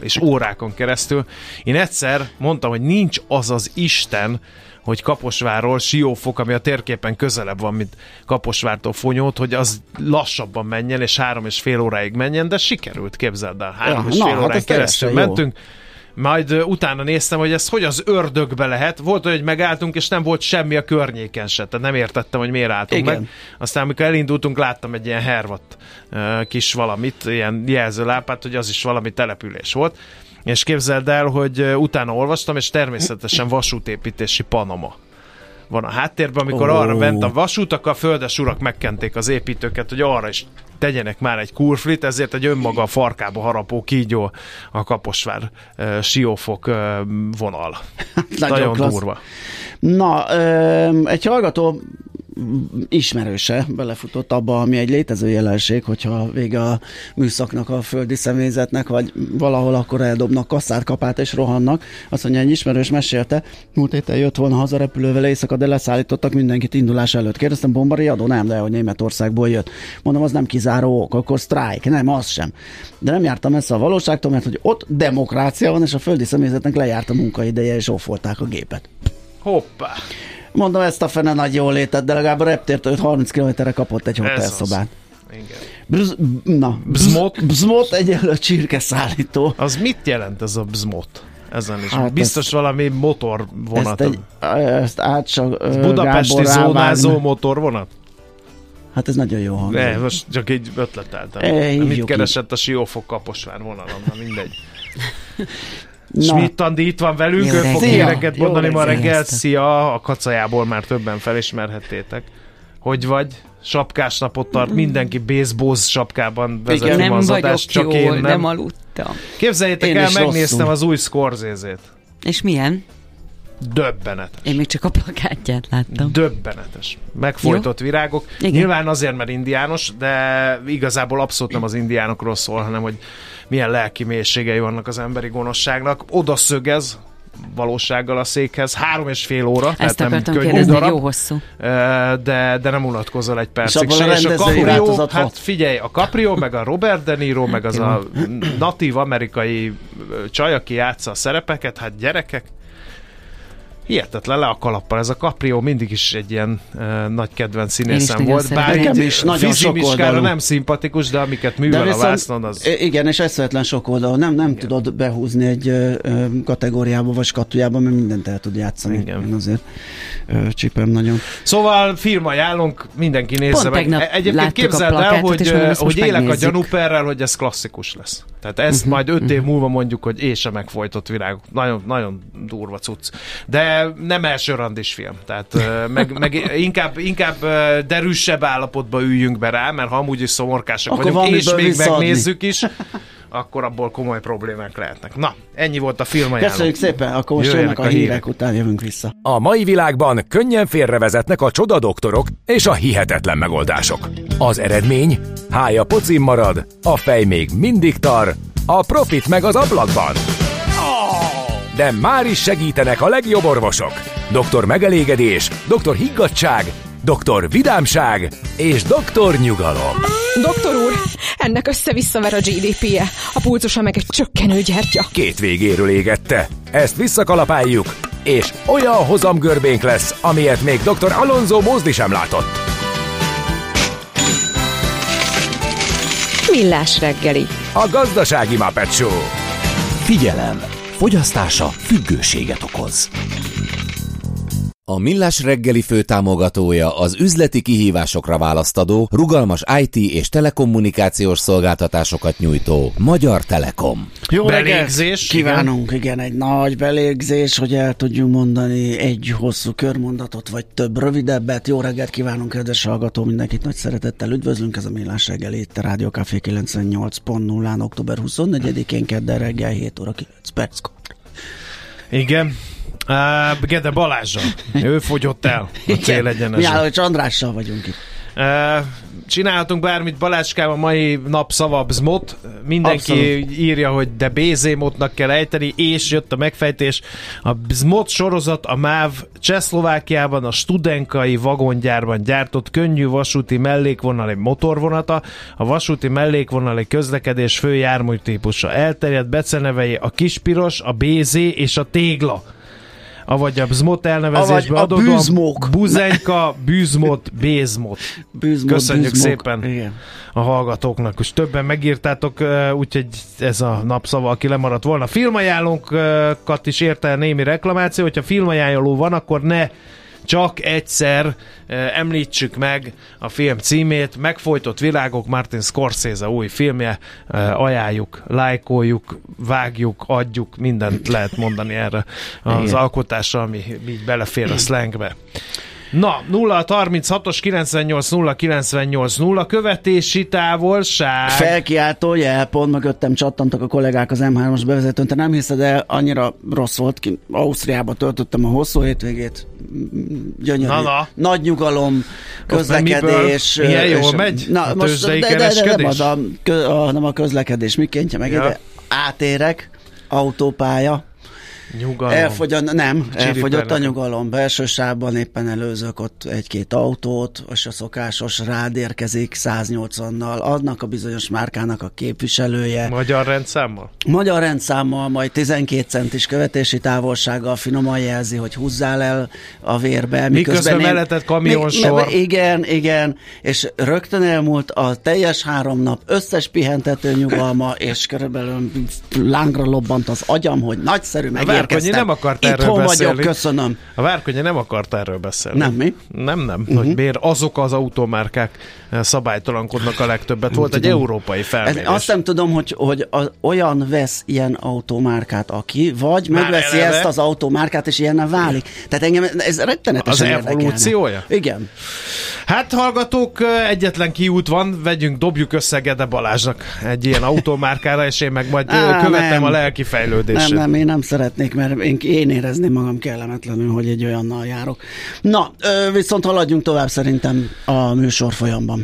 Speaker 3: és órákon keresztül. Én egyszer mondtam, hogy nincs az az Isten, hogy Kaposvárról Siófok, ami a térképen közelebb van, mint Kaposvártól Fonyót, hogy az lassabban menjen, és három és fél óráig menjen, de sikerült, képzeld el. Három ja, és fél na, hát keresztül mentünk. Jó. Majd utána néztem, hogy ez hogy az ördögbe lehet. Volt olyan, hogy megálltunk, és nem volt semmi a környéken se. Tehát nem értettem, hogy miért álltunk Igen. meg. Aztán, amikor elindultunk, láttam egy ilyen hervat kis valamit, ilyen jelzőlápát, hogy az is valami település volt. És képzeld el, hogy utána olvastam, és természetesen vasútépítési Panama van a háttérben, amikor oh. arra ment a vasút, akkor a földes urak megkenték az építőket, hogy arra is tegyenek már egy kurflit, ezért egy önmaga a farkába harapó kígyó a Kaposvár uh, siófok uh, vonal. Nagyon, Nagyon durva.
Speaker 2: Na, ö, egy hallgató ismerőse belefutott abba, ami egy létező jelenség, hogyha vége a műszaknak, a földi személyzetnek, vagy valahol akkor eldobnak kasszárkapát és rohannak. Azt mondja, egy ismerős mesélte, múlt héten jött volna haza repülővel éjszaka, de leszállítottak mindenkit indulás előtt. Kérdeztem, bombari adó? Nem, de hogy Németországból jött. Mondom, az nem kizáró ok, akkor sztrájk, nem, az sem. De nem jártam messze a valóságtól, mert hogy ott demokrácia van, és a földi személyzetnek lejárt a munkaideje, és ófolták a gépet.
Speaker 3: Hoppá!
Speaker 2: Mondom, ezt a fene nagy jól létett, de legalább a reptértől 30 km-re kapott egy hotelszobát. Bz, na,
Speaker 3: bzmot?
Speaker 2: Bzmot egyenlő csirkeszállító.
Speaker 3: Az mit jelent ez a bzmot? Ezen is. Hát Biztos ezt, valami motorvonat. Ezt, egy,
Speaker 2: ezt
Speaker 3: Budapesti Gábor zónázó rávágna. motorvonat?
Speaker 2: Hát ez nagyon jó hangzik.
Speaker 3: Ne, most csak egy ötleteltem. E, Mit keresett a Siófok Kaposvár vonalon? Na mindegy. Schmidt Andi itt van velünk, ő fog híreket mondani ma reggel. Szia, a kacajából már többen felismerhettétek. Hogy vagy? Sapkás napot tart, mindenki baseball sapkában vezeti Igen,
Speaker 5: nem
Speaker 3: az
Speaker 5: adást, csak jól, én nem. nem aludtam.
Speaker 3: Képzeljétek én el, megnéztem rosszul. az új Scorsese-t.
Speaker 5: És milyen?
Speaker 3: Döbbenetes.
Speaker 5: Én még csak a plakátját láttam.
Speaker 3: Döbbenetes. Megfojtott Jó? virágok. Igen. Nyilván azért, mert indiános, de igazából abszolút nem az indiánokról szól, hanem hogy milyen lelki mélységei vannak az emberi gonoszságnak. Oda szögez valósággal a székhez. Három és fél óra.
Speaker 5: Ezt tehát akartam nem kérdezni, darab, jó hosszú.
Speaker 3: De, de nem unatkozol egy percig és, és a Caprio, hát figyelj, a Caprio, meg a Robert De Niro, meg az a natív amerikai csaj, aki játsza a szerepeket, hát gyerekek, hihetetlen le a kalappal. Ez a Caprio mindig is egy ilyen uh, nagy kedvenc színészem volt. Bár így is nagyon sok nem szimpatikus, de amiket művel de a vásznon, az...
Speaker 2: Igen, és eszületlen sok oldal. Nem, nem igen. tudod behúzni egy uh, kategóriába vagy skatujába, mert mindent el tud játszani. Igen. Én azért uh, csipem nagyon.
Speaker 3: Szóval film ajánlunk, mindenki nézze Pont meg. Egyébként képzeld el, hogy, hogy élek a gyanúperrel, hogy ez klasszikus lesz. Tehát ezt uh-huh, majd öt uh-huh. év mhm. múlva mondjuk, hogy és a megfojtott virágok. Nagyon, nagyon durva cucc. De nem első randis film. Tehát meg, meg inkább, inkább derűsebb állapotba üljünk be rá, mert ha amúgy is szomorkásak Akkor vagyunk, és még visszaadni. megnézzük is, akkor abból komoly problémák lehetnek. Na, ennyi volt a film ajánló.
Speaker 2: Köszönjük szépen, akkor most jönnek a, a hírek, hírek, után jövünk vissza.
Speaker 4: A mai világban könnyen félrevezetnek a csodadoktorok és a hihetetlen megoldások. Az eredmény? Hája pocim marad, a fej még mindig tar, a profit meg az ablakban. De már is segítenek a legjobb orvosok. Doktor megelégedés, doktor higgadság, Dr. Vidámság és Dr. Nyugalom.
Speaker 6: Doktor úr, ennek össze-vissza ver a GDP-je, a pulcosa meg egy csökkenő gyertya.
Speaker 4: Két végéről égette. Ezt visszakalapáljuk, és olyan hozamgörbénk lesz, amilyet még dr. Alonso Mózdi sem látott.
Speaker 6: Millás reggeli.
Speaker 4: A gazdasági Muppet Show.
Speaker 7: Figyelem! Fogyasztása függőséget okoz.
Speaker 1: A Millás reggeli főtámogatója az üzleti kihívásokra választadó, rugalmas IT és telekommunikációs szolgáltatásokat nyújtó Magyar Telekom.
Speaker 2: Jó
Speaker 3: Belégzés,
Speaker 2: kívánunk, igen. igen, egy nagy belégzés, hogy el tudjunk mondani egy hosszú körmondatot, vagy több rövidebbet. Jó reggelt kívánunk, kedves hallgató, mindenkit nagy szeretettel üdvözlünk. Ez a Millás reggeli itt a Rádió Café 98.0-án, október 24-én, kedden reggel 7 óra 9 perckor.
Speaker 3: Igen. Uh, Gede Balázsa. Ő fogyott el a célegyenesen.
Speaker 2: Mi álló, Andrással vagyunk itt.
Speaker 3: Uh, csinálhatunk bármit Balázskám a mai nap szava bzmot. Mindenki
Speaker 2: Abszolút.
Speaker 3: írja, hogy de BZ-motnak kell ejteni, és jött a megfejtés. A bzmot sorozat a MÁV Csehszlovákiában a Studenkai vagongyárban gyártott könnyű vasúti mellékvonali motorvonata. A vasúti mellékvonali közlekedés fő járműtípusa elterjedt becenevei a Kispiros, a BZ és a Tégla avagy a bzmot elnevezésbe
Speaker 2: Avagy a
Speaker 3: adódóan
Speaker 2: bűzmok.
Speaker 3: Buzenyka, bűzmot, bézmot.
Speaker 2: Bűzmod,
Speaker 3: Köszönjük
Speaker 2: bűzmog.
Speaker 3: szépen
Speaker 2: Igen.
Speaker 3: a hallgatóknak, és többen megírtátok, úgyhogy ez a napszava, aki lemaradt volna. Filmajánlónkat is érte némi reklamáció, hogyha filmajánló van, akkor ne csak egyszer ö, említsük meg a film címét, Megfojtott világok, Martin Scorsese új filmje, ö, ajánljuk, lájkoljuk, vágjuk, adjuk, mindent lehet mondani erre az
Speaker 2: Igen.
Speaker 3: alkotásra, ami így belefér a slangbe. Na, 0 36-os 98 0 98 0 követési távolság.
Speaker 2: Felkiáltó jel, pont mögöttem csattantak a kollégák az M3-as bevezetőn, te nem hiszed, de annyira rossz volt ki. Ausztriába töltöttem a hosszú hétvégét, gyönyörű,
Speaker 3: Na, na.
Speaker 2: nagy nyugalom, közlekedés.
Speaker 3: Milyen jól megy a tőzsdei
Speaker 2: de, de, de, nem, az a, kö, a, nem a közlekedés, mikéntje meg
Speaker 3: Ja.
Speaker 2: ide. Átérek, autópálya,
Speaker 3: Nyugalom.
Speaker 2: Elfogy a, nem, elfogyott a nyugalom. Belső sávban éppen előzök ott egy-két autót, és a szokásos rád érkezik 180-nal, adnak a bizonyos márkának a képviselője.
Speaker 3: Magyar rendszámmal?
Speaker 2: Magyar rendszámmal, majd 12 centis követési távolsággal finoman jelzi, hogy húzzál el a vérbe.
Speaker 3: Miközben
Speaker 2: én-
Speaker 3: melletted kamionsor.
Speaker 2: Me- Igen, igen, és rögtön elmúlt a teljes három nap összes pihentető nyugalma, és körülbelül lángra lobbant az agyam, hogy nagyszerű, megérkeztem.
Speaker 3: Várkonyi nem akart erről
Speaker 2: Itthon
Speaker 3: beszélni.
Speaker 2: vagyok, köszönöm.
Speaker 3: A Várkonyi nem akart erről beszélni.
Speaker 2: Nem, mi?
Speaker 3: Nem, nem. Uh-huh. Hogy miért azok az automárkák szabálytalankodnak a legtöbbet. Volt egy európai felmérés.
Speaker 2: azt nem tudom, hogy, hogy a, olyan vesz ilyen automárkát, aki, vagy
Speaker 3: Már
Speaker 2: megveszi
Speaker 3: eleve.
Speaker 2: ezt az automárkát, és ilyennel válik. Tehát engem ez rettenetesen
Speaker 3: Az
Speaker 2: érdekelne.
Speaker 3: evolúciója?
Speaker 2: Igen.
Speaker 3: Hát hallgatók, egyetlen kiút van, vegyünk, dobjuk össze Gede Balázsnak egy ilyen automárkára, és én meg majd
Speaker 2: Á,
Speaker 3: követem
Speaker 2: nem.
Speaker 3: a lelki fejlődését.
Speaker 2: Nem, nem, én nem szeretnék, mert én, én érezném magam kellemetlenül, hogy egy olyannal járok. Na, viszont haladjunk tovább szerintem a műsor folyamban.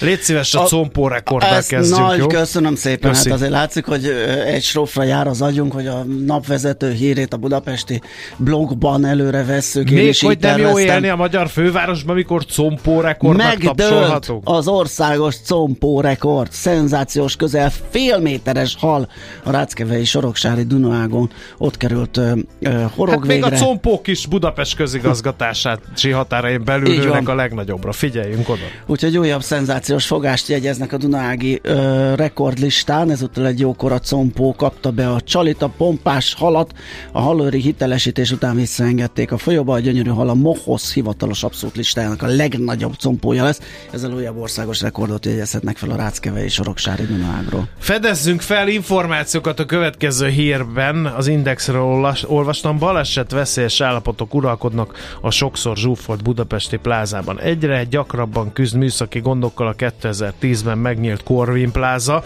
Speaker 3: Légy szíves, a,
Speaker 2: A-
Speaker 3: combó rekorddal kezdjük,
Speaker 2: nagy,
Speaker 3: jó?
Speaker 2: köszönöm szépen.
Speaker 3: Köszi.
Speaker 2: Hát azért látszik, hogy egy srófra jár az agyunk, hogy a napvezető hírét a budapesti blogban előre vesszük.
Speaker 3: Még hogy nem jó élni a magyar fővárosban, amikor combó rekordnak tapsolhatunk?
Speaker 2: az országos compó rekord, szenzációs közel fél méteres hal a Ráckevei Soroksári Dunaágon. Ott került ö, ö, horog
Speaker 3: Hát még
Speaker 2: végre.
Speaker 3: a compók is Budapest közigazgatási határain belül a legnagyobbra. Figyeljünk oda.
Speaker 2: Úgyhogy újabb szenzációs fogást jegyeznek a Dunági ö, rekordlistán. Ezúttal egy jókora compó kapta be a csalit, a pompás halat. A halőri hitelesítés után visszaengedték a folyóba. A gyönyörű hal a Mohosz hivatalos abszolút listájának a legnagyobb compója lesz. Ezzel újabb országos rekordot jegyezhetnek fel a Ráckevei Soroksári Dunaágról.
Speaker 3: Fedezzünk fel információkat a következő hírben. Az Indexről olvas- olvastam, baleset veszélyes állapotok uralkodnak a sokszor zsúfolt budapesti plázában. Egyre gyakrabban küzd műszaki gondokkal a 2010-ben megnyílt Corvin Plaza,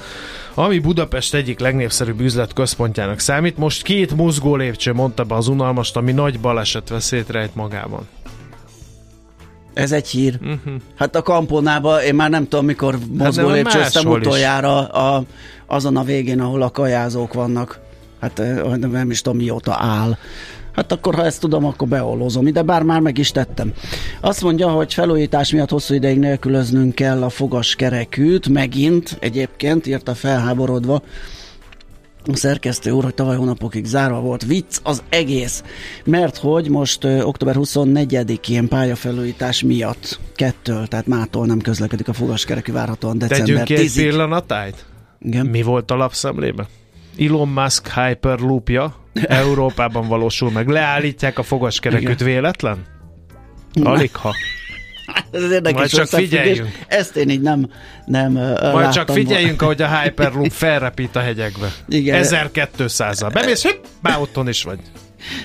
Speaker 3: ami Budapest egyik legnépszerűbb üzletközpontjának számít. Most két mozgó lépcső mondta be az unalmast, ami nagy baleset veszélyt rejt magában.
Speaker 2: Ez egy hír. Uh-huh. Hát a kamponába én már nem tudom, mikor mozgó hát lépcsőztem utoljára a, azon a végén, ahol a kajázók vannak. Hát nem is tudom mióta áll. Hát akkor, ha ezt tudom, akkor beolózom ide, bár már meg is tettem. Azt mondja, hogy felújítás miatt hosszú ideig nélkülöznünk kell a fogaskerekűt, megint egyébként, írta felháborodva a szerkesztő úr, hogy tavaly hónapokig zárva volt. Vicc az egész, mert hogy most ö, október 24-én pályafelújítás miatt kettől, tehát mától nem közlekedik a fogaskerekű várhatóan december
Speaker 3: Tegyünk ki egy pillanatájt? Igen. Mi volt a lapszemlébe? Elon Musk Hyperloopja Európában valósul meg. Leállítják a fogaskerekűt véletlen? Alig ha.
Speaker 2: Ez az érdekes
Speaker 3: Majd csak figyeljünk.
Speaker 2: Ezt én így nem, nem
Speaker 3: Majd csak figyeljünk, ahogy a Hyperloop felrepít a hegyekbe. Igen. 1200-al. Bemész, hüpp, már otthon is vagy.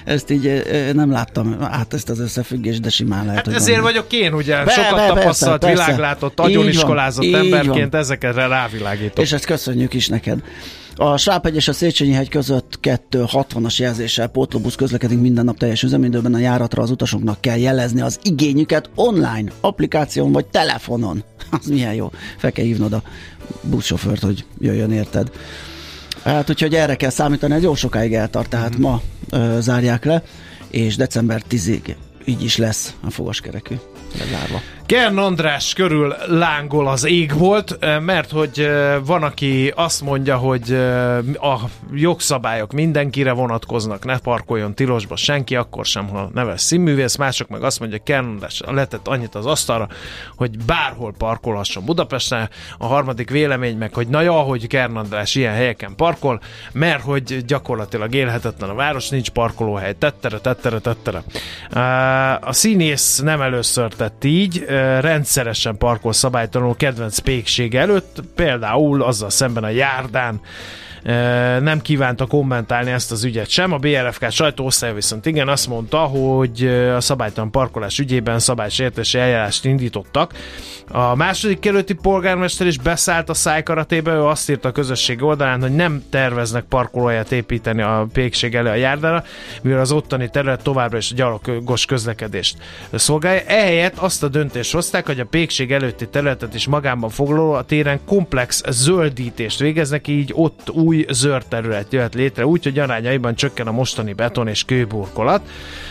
Speaker 2: Ezt így nem láttam át ezt az összefüggést, de simán lehet.
Speaker 3: Hát ezért vagyok én, ugye, be, sokat be, tapasztalt, persze, világlátott, agyoniskolázott emberként van. ezekre rávilágítok.
Speaker 2: És ezt köszönjük is neked. A Sápegy és a Széchenyi hegy között 260-as jelzéssel pótlóbusz közlekedik minden nap teljes üzemidőben. A járatra az utasoknak kell jelezni az igényüket online, applikáción vagy telefonon. Az milyen jó. Fel kell hívnod a buszsofőrt, hogy jöjjön érted. Hát úgyhogy erre kell számítani, ez jó sokáig eltart, tehát mm. ma ö, zárják le, és december 10-ig így is lesz a fogaskerekű lezárva.
Speaker 3: Kern András körül lángol az ég volt, eh, mert hogy eh, van, aki azt mondja, hogy eh, a jogszabályok mindenkire vonatkoznak, ne parkoljon tilosba senki, akkor sem, ha neves színművész, mások meg azt mondja, Kern András letett annyit az asztalra, hogy bárhol parkolhasson Budapesten, a harmadik vélemény meg, hogy na jó, hogy Kern András ilyen helyeken parkol, mert hogy gyakorlatilag élhetetlen a város, nincs parkolóhely, tettere, tettere, tettere. A színész nem először tett így, rendszeresen parkol szabálytalanul kedvenc pékség előtt, például azzal szemben a járdán, nem kívánta kommentálni ezt az ügyet sem. A BRFK sajtóosztály viszont igen, azt mondta, hogy a szabálytalan parkolás ügyében szabálysértési eljárást indítottak. A második kerületi polgármester is beszállt a szájkaratébe, ő azt írta a közösség oldalán, hogy nem terveznek parkolóját építeni a pékség elő a járdára, mivel az ottani terület továbbra is a gyalogos közlekedést szolgálja. Ehelyett azt a döntést hozták, hogy a pékség előtti területet is magában foglaló a téren komplex zöldítést végeznek, így ott új új zöld terület jöhet létre, úgyhogy arányaiban csökken a mostani beton és kőburkolat.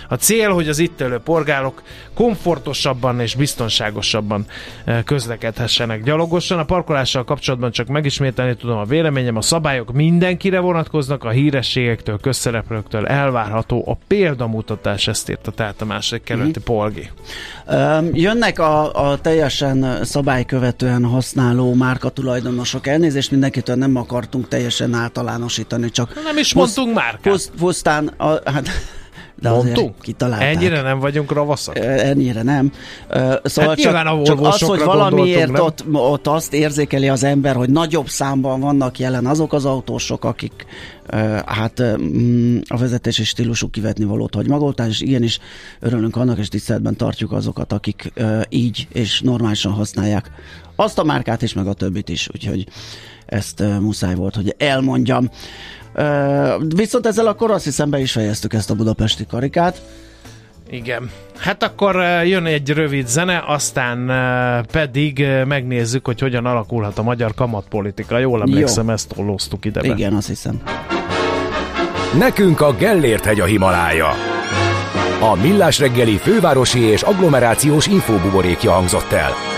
Speaker 3: A cél, hogy az itt élő porgálok komfortosabban és biztonságosabban eh, közlekedhessenek gyalogosan. A parkolással kapcsolatban csak megismételni tudom a véleményem, a szabályok mindenkire vonatkoznak, a hírességektől, közszereplőktől elvárható a példamutatás, ezt írta tehát a második kerületi mm. polgi.
Speaker 2: Jönnek a, a teljesen szabálykövetően használó márkatulajdonosok. Elnézést mindenkitől nem akartunk teljesen általánosítani, csak...
Speaker 3: Nem is mondtunk már.
Speaker 2: Pusztán, a, hát
Speaker 3: de Mondtunk? Kitalálták. Ennyire nem vagyunk ravaszak?
Speaker 2: Ennyire nem. Szóval hát csak, a csak az, hogy valamiért ott, ott azt érzékeli az ember, hogy nagyobb számban vannak jelen azok az autósok, akik hát mm, a vezetési stílusuk kivetni valót hagy magoltán, és igenis örülünk annak, és tiszteletben tartjuk azokat, akik így és normálisan használják azt a márkát is, meg a többit is, úgyhogy ezt muszáj volt, hogy elmondjam. Viszont ezzel akkor azt hiszem be is fejeztük ezt a budapesti karikát.
Speaker 3: Igen. Hát akkor jön egy rövid zene, aztán pedig megnézzük, hogy hogyan alakulhat a magyar kamatpolitika. Jól emlékszem, Jó. ezt tollóztuk ide.
Speaker 2: Igen, azt hiszem.
Speaker 4: Nekünk a Gellért hegy a Himalája. A Millás reggeli fővárosi és agglomerációs infóbuborékja hangzott el.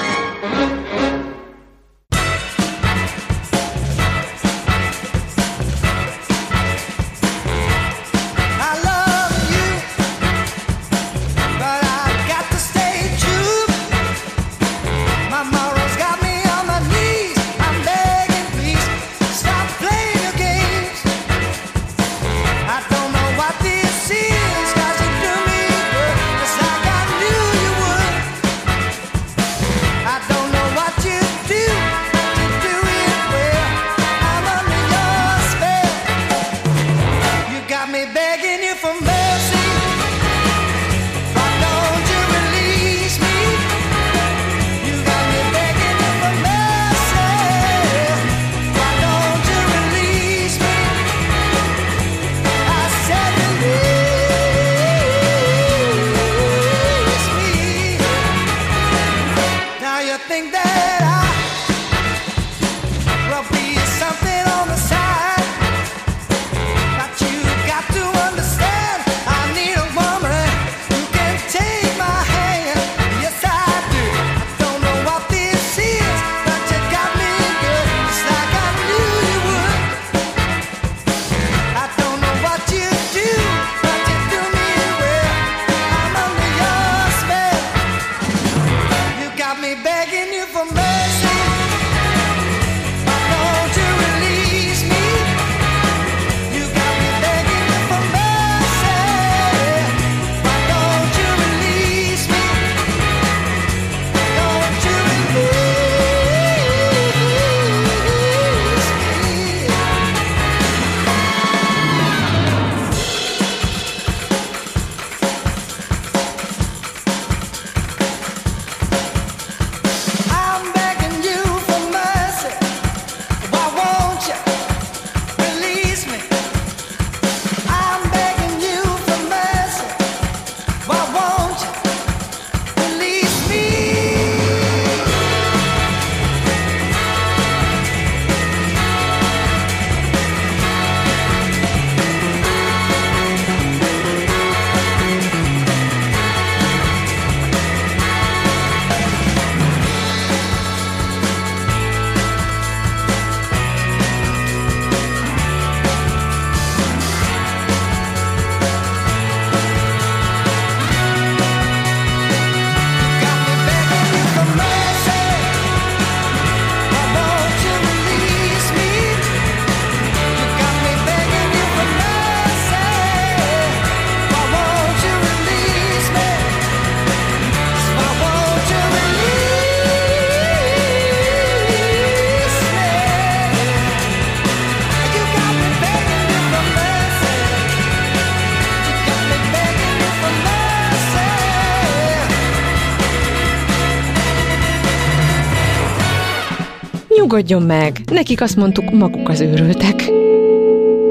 Speaker 6: Nyugodjon meg, nekik azt mondtuk, maguk az őrültek.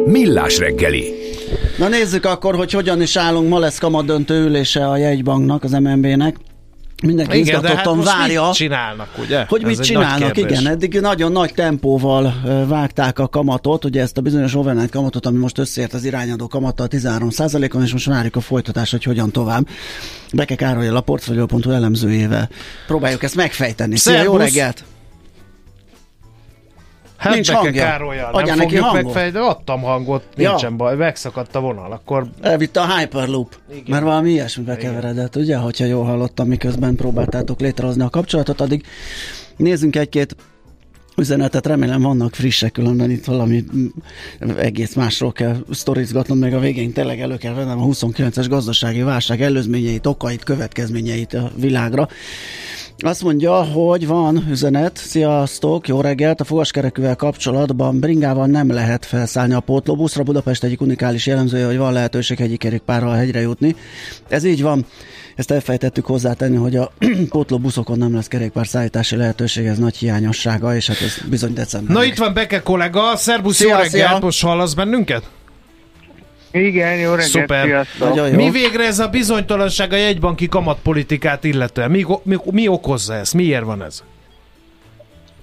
Speaker 4: Millás reggeli.
Speaker 2: Na nézzük akkor, hogy hogyan is állunk. Ma lesz kamadöntő ülése a jegybanknak, az MNB-nek. Mindenki igen, izgatottan hát várja.
Speaker 3: mit csinálnak, ugye?
Speaker 2: Hogy mit csinálnak, igen. Eddig nagyon nagy tempóval vágták a kamatot, ugye ezt a bizonyos overnight kamatot, ami most összeért az irányadó kamattal 13%-on, és most várjuk a folytatást, hogy hogyan tovább. Beke Károly a portfolio.hu elemzőjével. Próbáljuk ezt megfejteni. Szia, jó reggelt!
Speaker 3: Hát Nincs hangja. Károlyal. Nem neki fogjuk megfejteni, adtam hangot, nincsen ja. baj, megszakadt a vonal, akkor...
Speaker 2: Elvitte a Hyperloop, Igen. mert valami ilyesmibe keveredett, ugye, hogyha jól hallottam, miközben próbáltátok létrehozni a kapcsolatot, addig nézzünk egy-két üzenetet, remélem vannak frissek, különben itt valami egész másról kell sztorizgatnom, meg a végén tényleg elő kell vennem a 29-es gazdasági válság előzményeit, okait, következményeit a világra. Azt mondja, hogy van üzenet. Sziasztok, jó reggelt! A fogaskerekűvel kapcsolatban bringával nem lehet felszállni a pótlóbuszra. Budapest egyik unikális jellemzője, hogy van lehetőség egyik kerékpárral hegyre jutni. Ez így van. Ezt elfejtettük hozzátenni, hogy a pótlóbuszokon nem lesz kerékpár szállítási lehetőség, ez nagy hiányossága, és hát ez bizony december.
Speaker 3: Na itt van Beke kollega, szervusz, szia, jó reggelt, szia. most hallasz bennünket?
Speaker 8: Igen, jó reggelt, Szuper.
Speaker 3: Jó. Mi végre ez a bizonytalanság a jegybanki kamatpolitikát illetően? Mi, mi, mi okozza ezt? Miért van ez?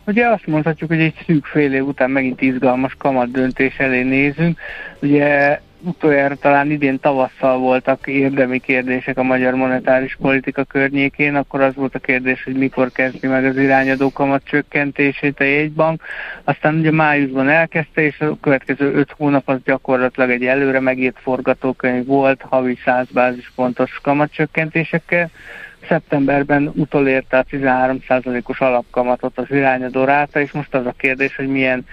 Speaker 8: Ugye azt mondhatjuk, hogy egy szűk fél év után megint izgalmas kamat döntés elé nézünk. Ugye utoljára talán idén tavasszal voltak érdemi kérdések a magyar monetáris politika környékén, akkor az volt a kérdés, hogy mikor kezdi meg az irányadó kamat csökkentését a jegybank. Aztán ugye májusban elkezdte, és a következő öt hónap az gyakorlatilag egy előre megírt forgatókönyv volt, havi 100 bázispontos kamatcsökkentésekkel szeptemberben utolérte a 13%-os alapkamatot az irányadó ráta, és most az a kérdés, hogy milyen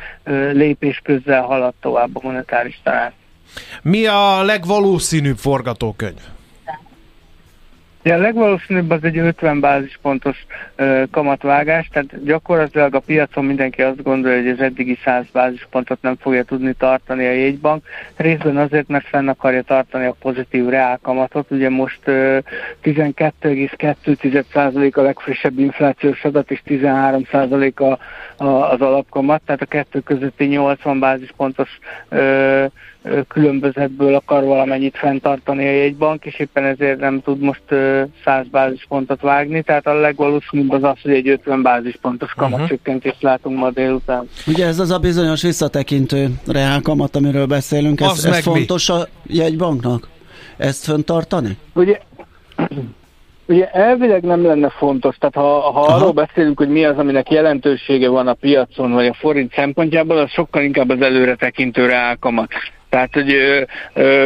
Speaker 8: lépés közzel halad tovább a monetáris tanács.
Speaker 3: Mi a legvalószínűbb forgatókönyv?
Speaker 8: Ja, a legvalószínűbb az egy 50 bázispontos ö, kamatvágás, tehát gyakorlatilag a piacon mindenki azt gondolja, hogy az eddigi 100 bázispontot nem fogja tudni tartani a jegybank, részben azért, mert fenn akarja tartani a pozitív reálkamatot, ugye most 12,2% a legfrissebb inflációs adat, és 13% a, a, az alapkamat, tehát a kettő közötti 80 bázispontos ö, különbözetből akar valamennyit fenntartani a jegybank, és éppen ezért nem tud most 100 bázispontot vágni, tehát a legvalószínűbb az az, hogy egy 50 bázispontos mhm. kamatcsökkentést uh-huh. látunk ma délután.
Speaker 2: Ugye ez az a bizonyos visszatekintő reál kamat, amiről beszélünk, ez, ez fontos mi? a jegybanknak? Ezt fenntartani?
Speaker 8: Ugye Ugye elvileg nem lenne fontos, tehát ha, ha arról beszélünk, hogy mi az, aminek jelentősége van a piacon, vagy a forint szempontjából, az sokkal inkább az előre tekintő reálkamat. Tehát, hogy ö, ö,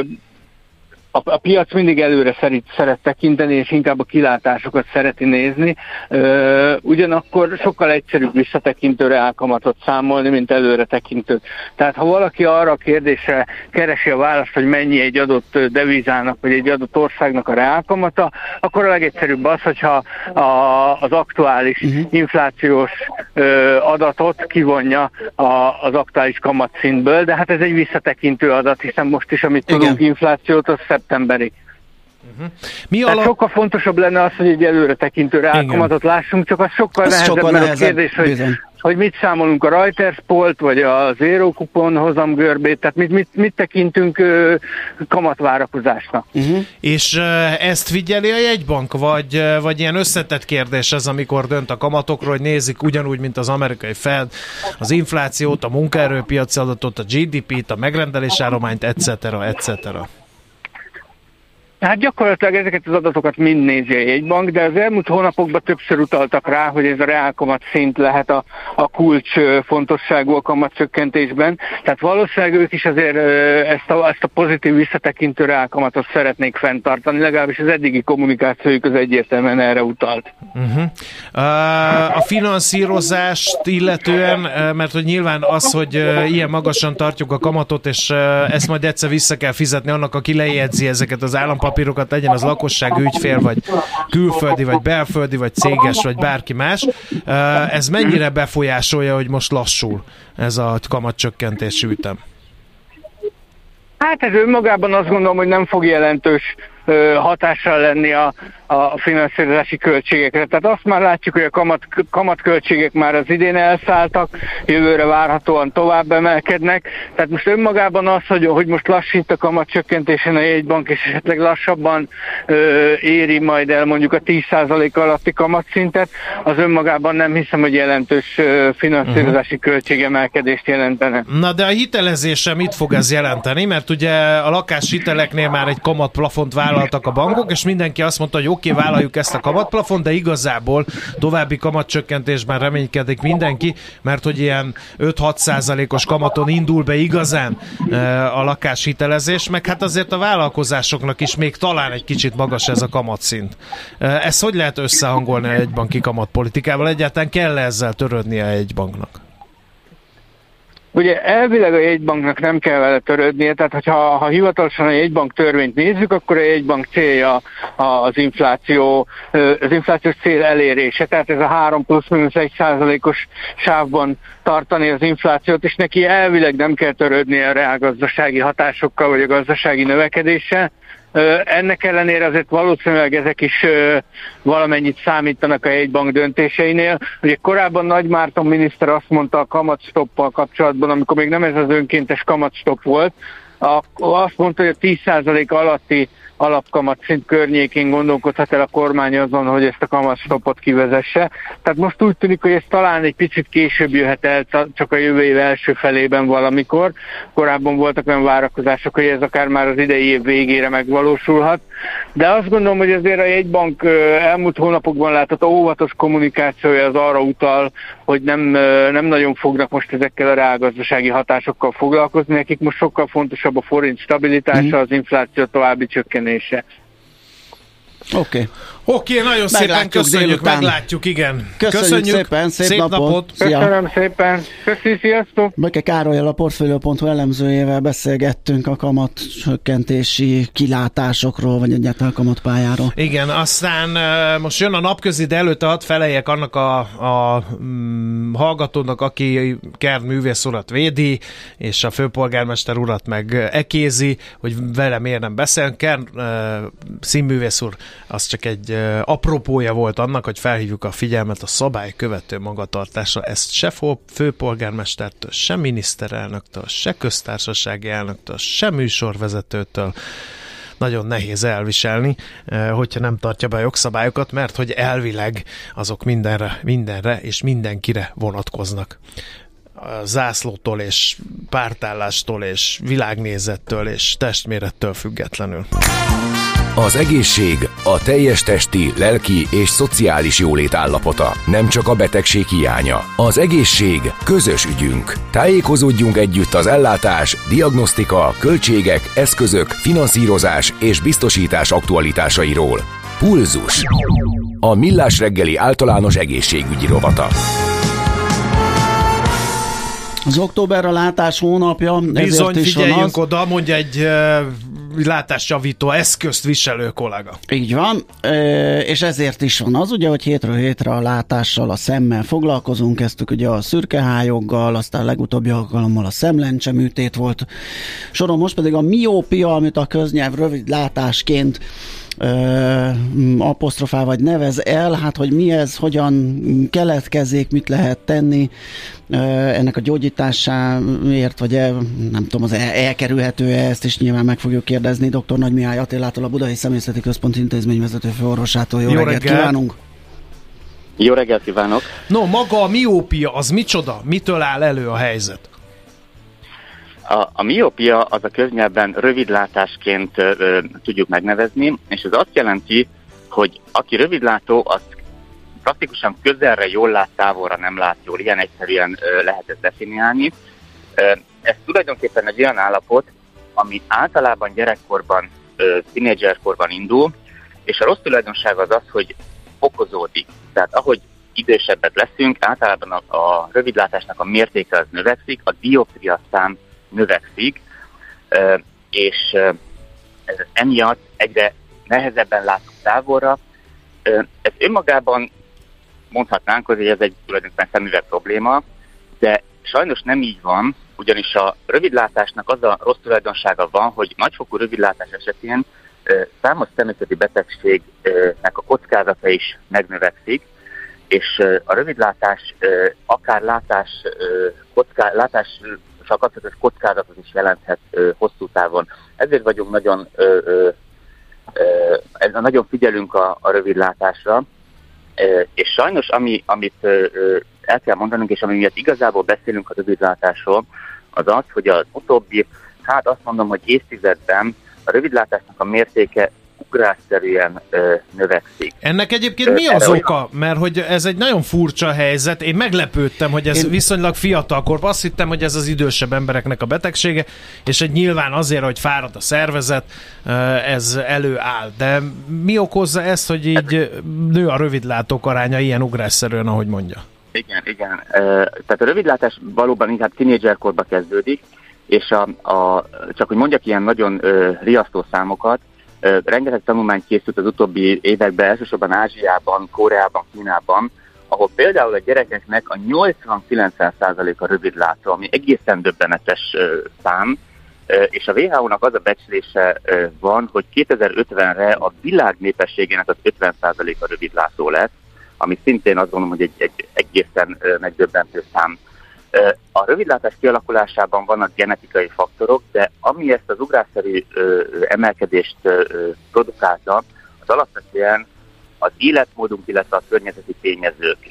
Speaker 8: a, a piac mindig előre szeret, szeret tekinteni, és inkább a kilátásokat szereti nézni. Ö, ugyanakkor sokkal egyszerűbb visszatekintő reálkamatot számolni, mint előre tekintő. Tehát ha valaki arra a kérdésre keresi a választ, hogy mennyi egy adott devizának, vagy egy adott országnak a reálkamata, akkor a legegyszerűbb az, hogyha a, az aktuális uh-huh. inflációs ö, adatot kivonja a, az aktuális kamatszintből, de hát ez egy visszatekintő adat, hiszen most is, amit tudunk inflációt, az szeptemberi. Uh-huh. Mi Tehát alap... sokkal fontosabb lenne az, hogy egy előre tekintő reálkamatot lássunk, csak az sokkal Ez nehezebb, sokkal nehezebb, a kérdés, hogy, hogy mit számolunk a Reuters polt, vagy a Zero Coupon hozamgörbét, tehát mit, mit, mit tekintünk uh, kamatvárakozásnak. Uh-huh.
Speaker 3: És ezt figyeli a jegybank, vagy, vagy ilyen összetett kérdés ez, amikor dönt a kamatokról, hogy nézik ugyanúgy, mint az amerikai Fed, az inflációt, a munkaerőpiaci adatot, a GDP-t, a megrendelésárományt, etc. etc.
Speaker 8: Hát gyakorlatilag ezeket az adatokat mind nézi a jegybank, de az elmúlt hónapokban többször utaltak rá, hogy ez a reálkamat szint lehet a, a kulcs fontosságú a kamatcsökkentésben. Tehát valószínűleg ők is azért ezt a, ezt a pozitív visszatekintő reálkamatot szeretnék fenntartani, legalábbis az eddigi kommunikációjuk az egyértelműen erre utalt.
Speaker 3: Uh-huh. Uh, a finanszírozást illetően, mert hogy nyilván az, hogy ilyen magasan tartjuk a kamatot, és ezt majd egyszer vissza kell fizetni annak, aki lejegyzi ezeket az állampapírokat, papírokat, legyen az lakosság, ügyfél, vagy külföldi, vagy belföldi, vagy céges, vagy bárki más. Ez mennyire befolyásolja, hogy most lassul ez a kamatcsökkentési ütem?
Speaker 8: Hát ez önmagában azt gondolom, hogy nem fog jelentős hatással lenni a, a finanszírozási költségekre. Tehát azt már látjuk, hogy a kamat, kamatköltségek már az idén elszálltak, jövőre várhatóan tovább emelkednek. Tehát most önmagában az, hogy, hogy most lassít a kamatcsökkentésen a jegybank, és esetleg lassabban ö, éri majd el mondjuk a 10% alatti kamatszintet, az önmagában nem hiszem, hogy jelentős finanszírozási uh-huh. költségemelkedést jelentene.
Speaker 3: Na de a hitelezésre mit fog ez jelenteni? Mert ugye a lakáshiteleknél már egy kamatplafont vállaltak a bankok, és mindenki azt mondta, hogy oké, okay, vállaljuk ezt a kamatplafont, de igazából további kamatcsökkentésben reménykedik mindenki, mert hogy ilyen 5-6 százalékos kamaton indul be igazán a lakáshitelezés, meg hát azért a vállalkozásoknak is még talán egy kicsit magas ez a kamatszint. Ezt hogy lehet összehangolni egy banki kamatpolitikával? Egyáltalán kell -e ezzel törődnie egy banknak?
Speaker 8: Ugye elvileg a jegybanknak nem kell vele törődnie, tehát hogyha, ha hivatalosan a jegybank törvényt nézzük, akkor a jegybank célja az infláció, az inflációs cél elérése, tehát ez a 3 plusz mínusz 1 százalékos sávban tartani az inflációt, és neki elvileg nem kell törődnie a reálgazdasági hatásokkal, vagy a gazdasági növekedéssel, ennek ellenére azért valószínűleg ezek is valamennyit számítanak a jegybank döntéseinél. Ugye korábban Nagy Márton miniszter azt mondta a kamatstoppal kapcsolatban, amikor még nem ez az önkéntes kamatstopp volt, azt mondta, hogy a 10% alatti alapkamat szint környékén gondolkodhat el a kormány azon, hogy ezt a kamatstopot kivezesse. Tehát most úgy tűnik, hogy ez talán egy picit később jöhet el, csak a jövő év első felében valamikor. Korábban voltak olyan várakozások, hogy ez akár már az idei év végére megvalósulhat. De azt gondolom, hogy azért a jegybank elmúlt hónapokban látott óvatos kommunikációja az arra utal, hogy nem, nem nagyon fognak most ezekkel a reálgazdasági hatásokkal foglalkozni. Nekik most sokkal fontosabb a forint stabilitása, mm. az infláció további csökkenése.
Speaker 2: Oké. Okay.
Speaker 3: Oké, okay, nagyon meglátjuk szépen köszönjük, délután. meglátjuk, igen.
Speaker 2: Köszönjük, köszönjük szépen, szép, szép napot. napot.
Speaker 8: Köszönöm szépen. Köszönjük, sziasztok.
Speaker 2: Böke Károlyal a Portfolio.hu elemzőjével beszélgettünk a kamat csökkentési kilátásokról, vagy egyáltalán kamatpályáról.
Speaker 3: Igen, aztán most jön a napközi, de előtte hadd felejek annak a, a mm, hallgatónak, aki Kern művész urat védi, és a főpolgármester urat meg ekézi, hogy vele miért nem beszél. Kern uh, színművész úr, az csak egy apropója volt annak, hogy felhívjuk a figyelmet a szabály követő magatartásra. Ezt se főpolgármestertől, se miniszterelnöktől, se köztársasági elnöktől, se műsorvezetőtől nagyon nehéz elviselni, hogyha nem tartja be a jogszabályokat, mert hogy elvileg azok mindenre, mindenre és mindenkire vonatkoznak a zászlótól és pártállástól és világnézettől és testmérettől függetlenül.
Speaker 4: Az egészség a teljes testi, lelki és szociális jólét állapota, nem csak a betegség hiánya. Az egészség közös ügyünk. Tájékozódjunk együtt az ellátás, diagnosztika, költségek, eszközök, finanszírozás és biztosítás aktualitásairól. Pulzus. A Millás reggeli általános egészségügyi rovata.
Speaker 2: Az október a látás hónapja.
Speaker 3: Bizony, is figyeljünk az... oda, mondja egy látásjavító eszközt viselő kollega.
Speaker 2: Így van, és ezért is van az, ugye, hogy hétről hétre a látással, a szemmel foglalkozunk, kezdtük ugye a szürkehályoggal, aztán legutóbbi alkalommal a szemlencse műtét volt soron, most pedig a miópia, amit a köznyelv rövid látásként apostrofál vagy nevez el, hát hogy mi ez, hogyan keletkezik, mit lehet tenni ennek a gyógyításáért, vagy el, nem tudom, az el, elkerülhető-e, ezt is nyilván meg fogjuk kérdezni dr. Nagy Mihály Attilától, a Budai Személyzeti Központ intézményvezető főorvosától. Jó, Jó reggelt, reggelt kívánunk!
Speaker 9: Jó reggelt kívánok!
Speaker 3: No, maga a miópia, az micsoda? Mitől áll elő a helyzet?
Speaker 9: A, a miopia az a köznyelben rövidlátásként ö, tudjuk megnevezni, és ez azt jelenti, hogy aki rövidlátó, az praktikusan közelre jól lát, távolra nem lát jól. Ilyen egyszerűen ö, lehet ezt definiálni. Ö, ez tulajdonképpen egy olyan állapot, ami általában gyerekkorban, tínédzserkorban indul, és a rossz tulajdonság az az, hogy fokozódik. Tehát ahogy idősebbek leszünk, általában a, a rövidlátásnak a mértéke az növekszik, a dioptria szám növekszik, és ez emiatt egyre nehezebben látunk távolra. Ez önmagában mondhatnánk, hogy ez egy tulajdonképpen szemüveg probléma, de sajnos nem így van, ugyanis a rövidlátásnak az a rossz tulajdonsága van, hogy nagyfokú rövidlátás esetén számos természeti betegségnek a kockázata is megnövekszik, és a rövidlátás akár látás, kocká, látás kapcsolatos kockázatot is jelenthet hosszú távon. Ezért vagyunk nagyon, nagyon figyelünk a, a rövidlátásra, és sajnos ami, amit el kell mondanunk, és ami miatt igazából beszélünk a rövidlátásról, az az, hogy az utóbbi, hát azt mondom, hogy évtizedben a rövidlátásnak a mértéke ugrásszerűen ö, növekszik.
Speaker 3: Ennek egyébként mi az oka? Mert hogy ez egy nagyon furcsa helyzet. Én meglepődtem, hogy ez Én... viszonylag fiatalkor. Azt hittem, hogy ez az idősebb embereknek a betegsége, és egy nyilván azért, hogy fárad a szervezet, ez előáll. De mi okozza ezt, hogy így nő a rövidlátók aránya ilyen ugrásszerűen, ahogy mondja?
Speaker 9: Igen, igen. Tehát a rövidlátás valóban inkább tínédzserkorba kezdődik, és a, a, csak hogy mondjak ilyen nagyon ö, riasztó számokat, rengeteg tanulmány készült az utóbbi években, elsősorban Ázsiában, Koreában, Kínában, ahol például a gyerekeknek a 80-90%-a rövidlátó, ami egészen döbbenetes szám, és a WHO-nak az a becslése van, hogy 2050-re a világ népességének az 50%-a rövidlátó lesz, ami szintén azt gondolom, hogy egy, egy egészen megdöbbentő szám. A rövidlátás kialakulásában vannak genetikai faktorok, de ami ezt az ugrásszerű emelkedést produkálta, az alapvetően az életmódunk, illetve a környezeti tényezők.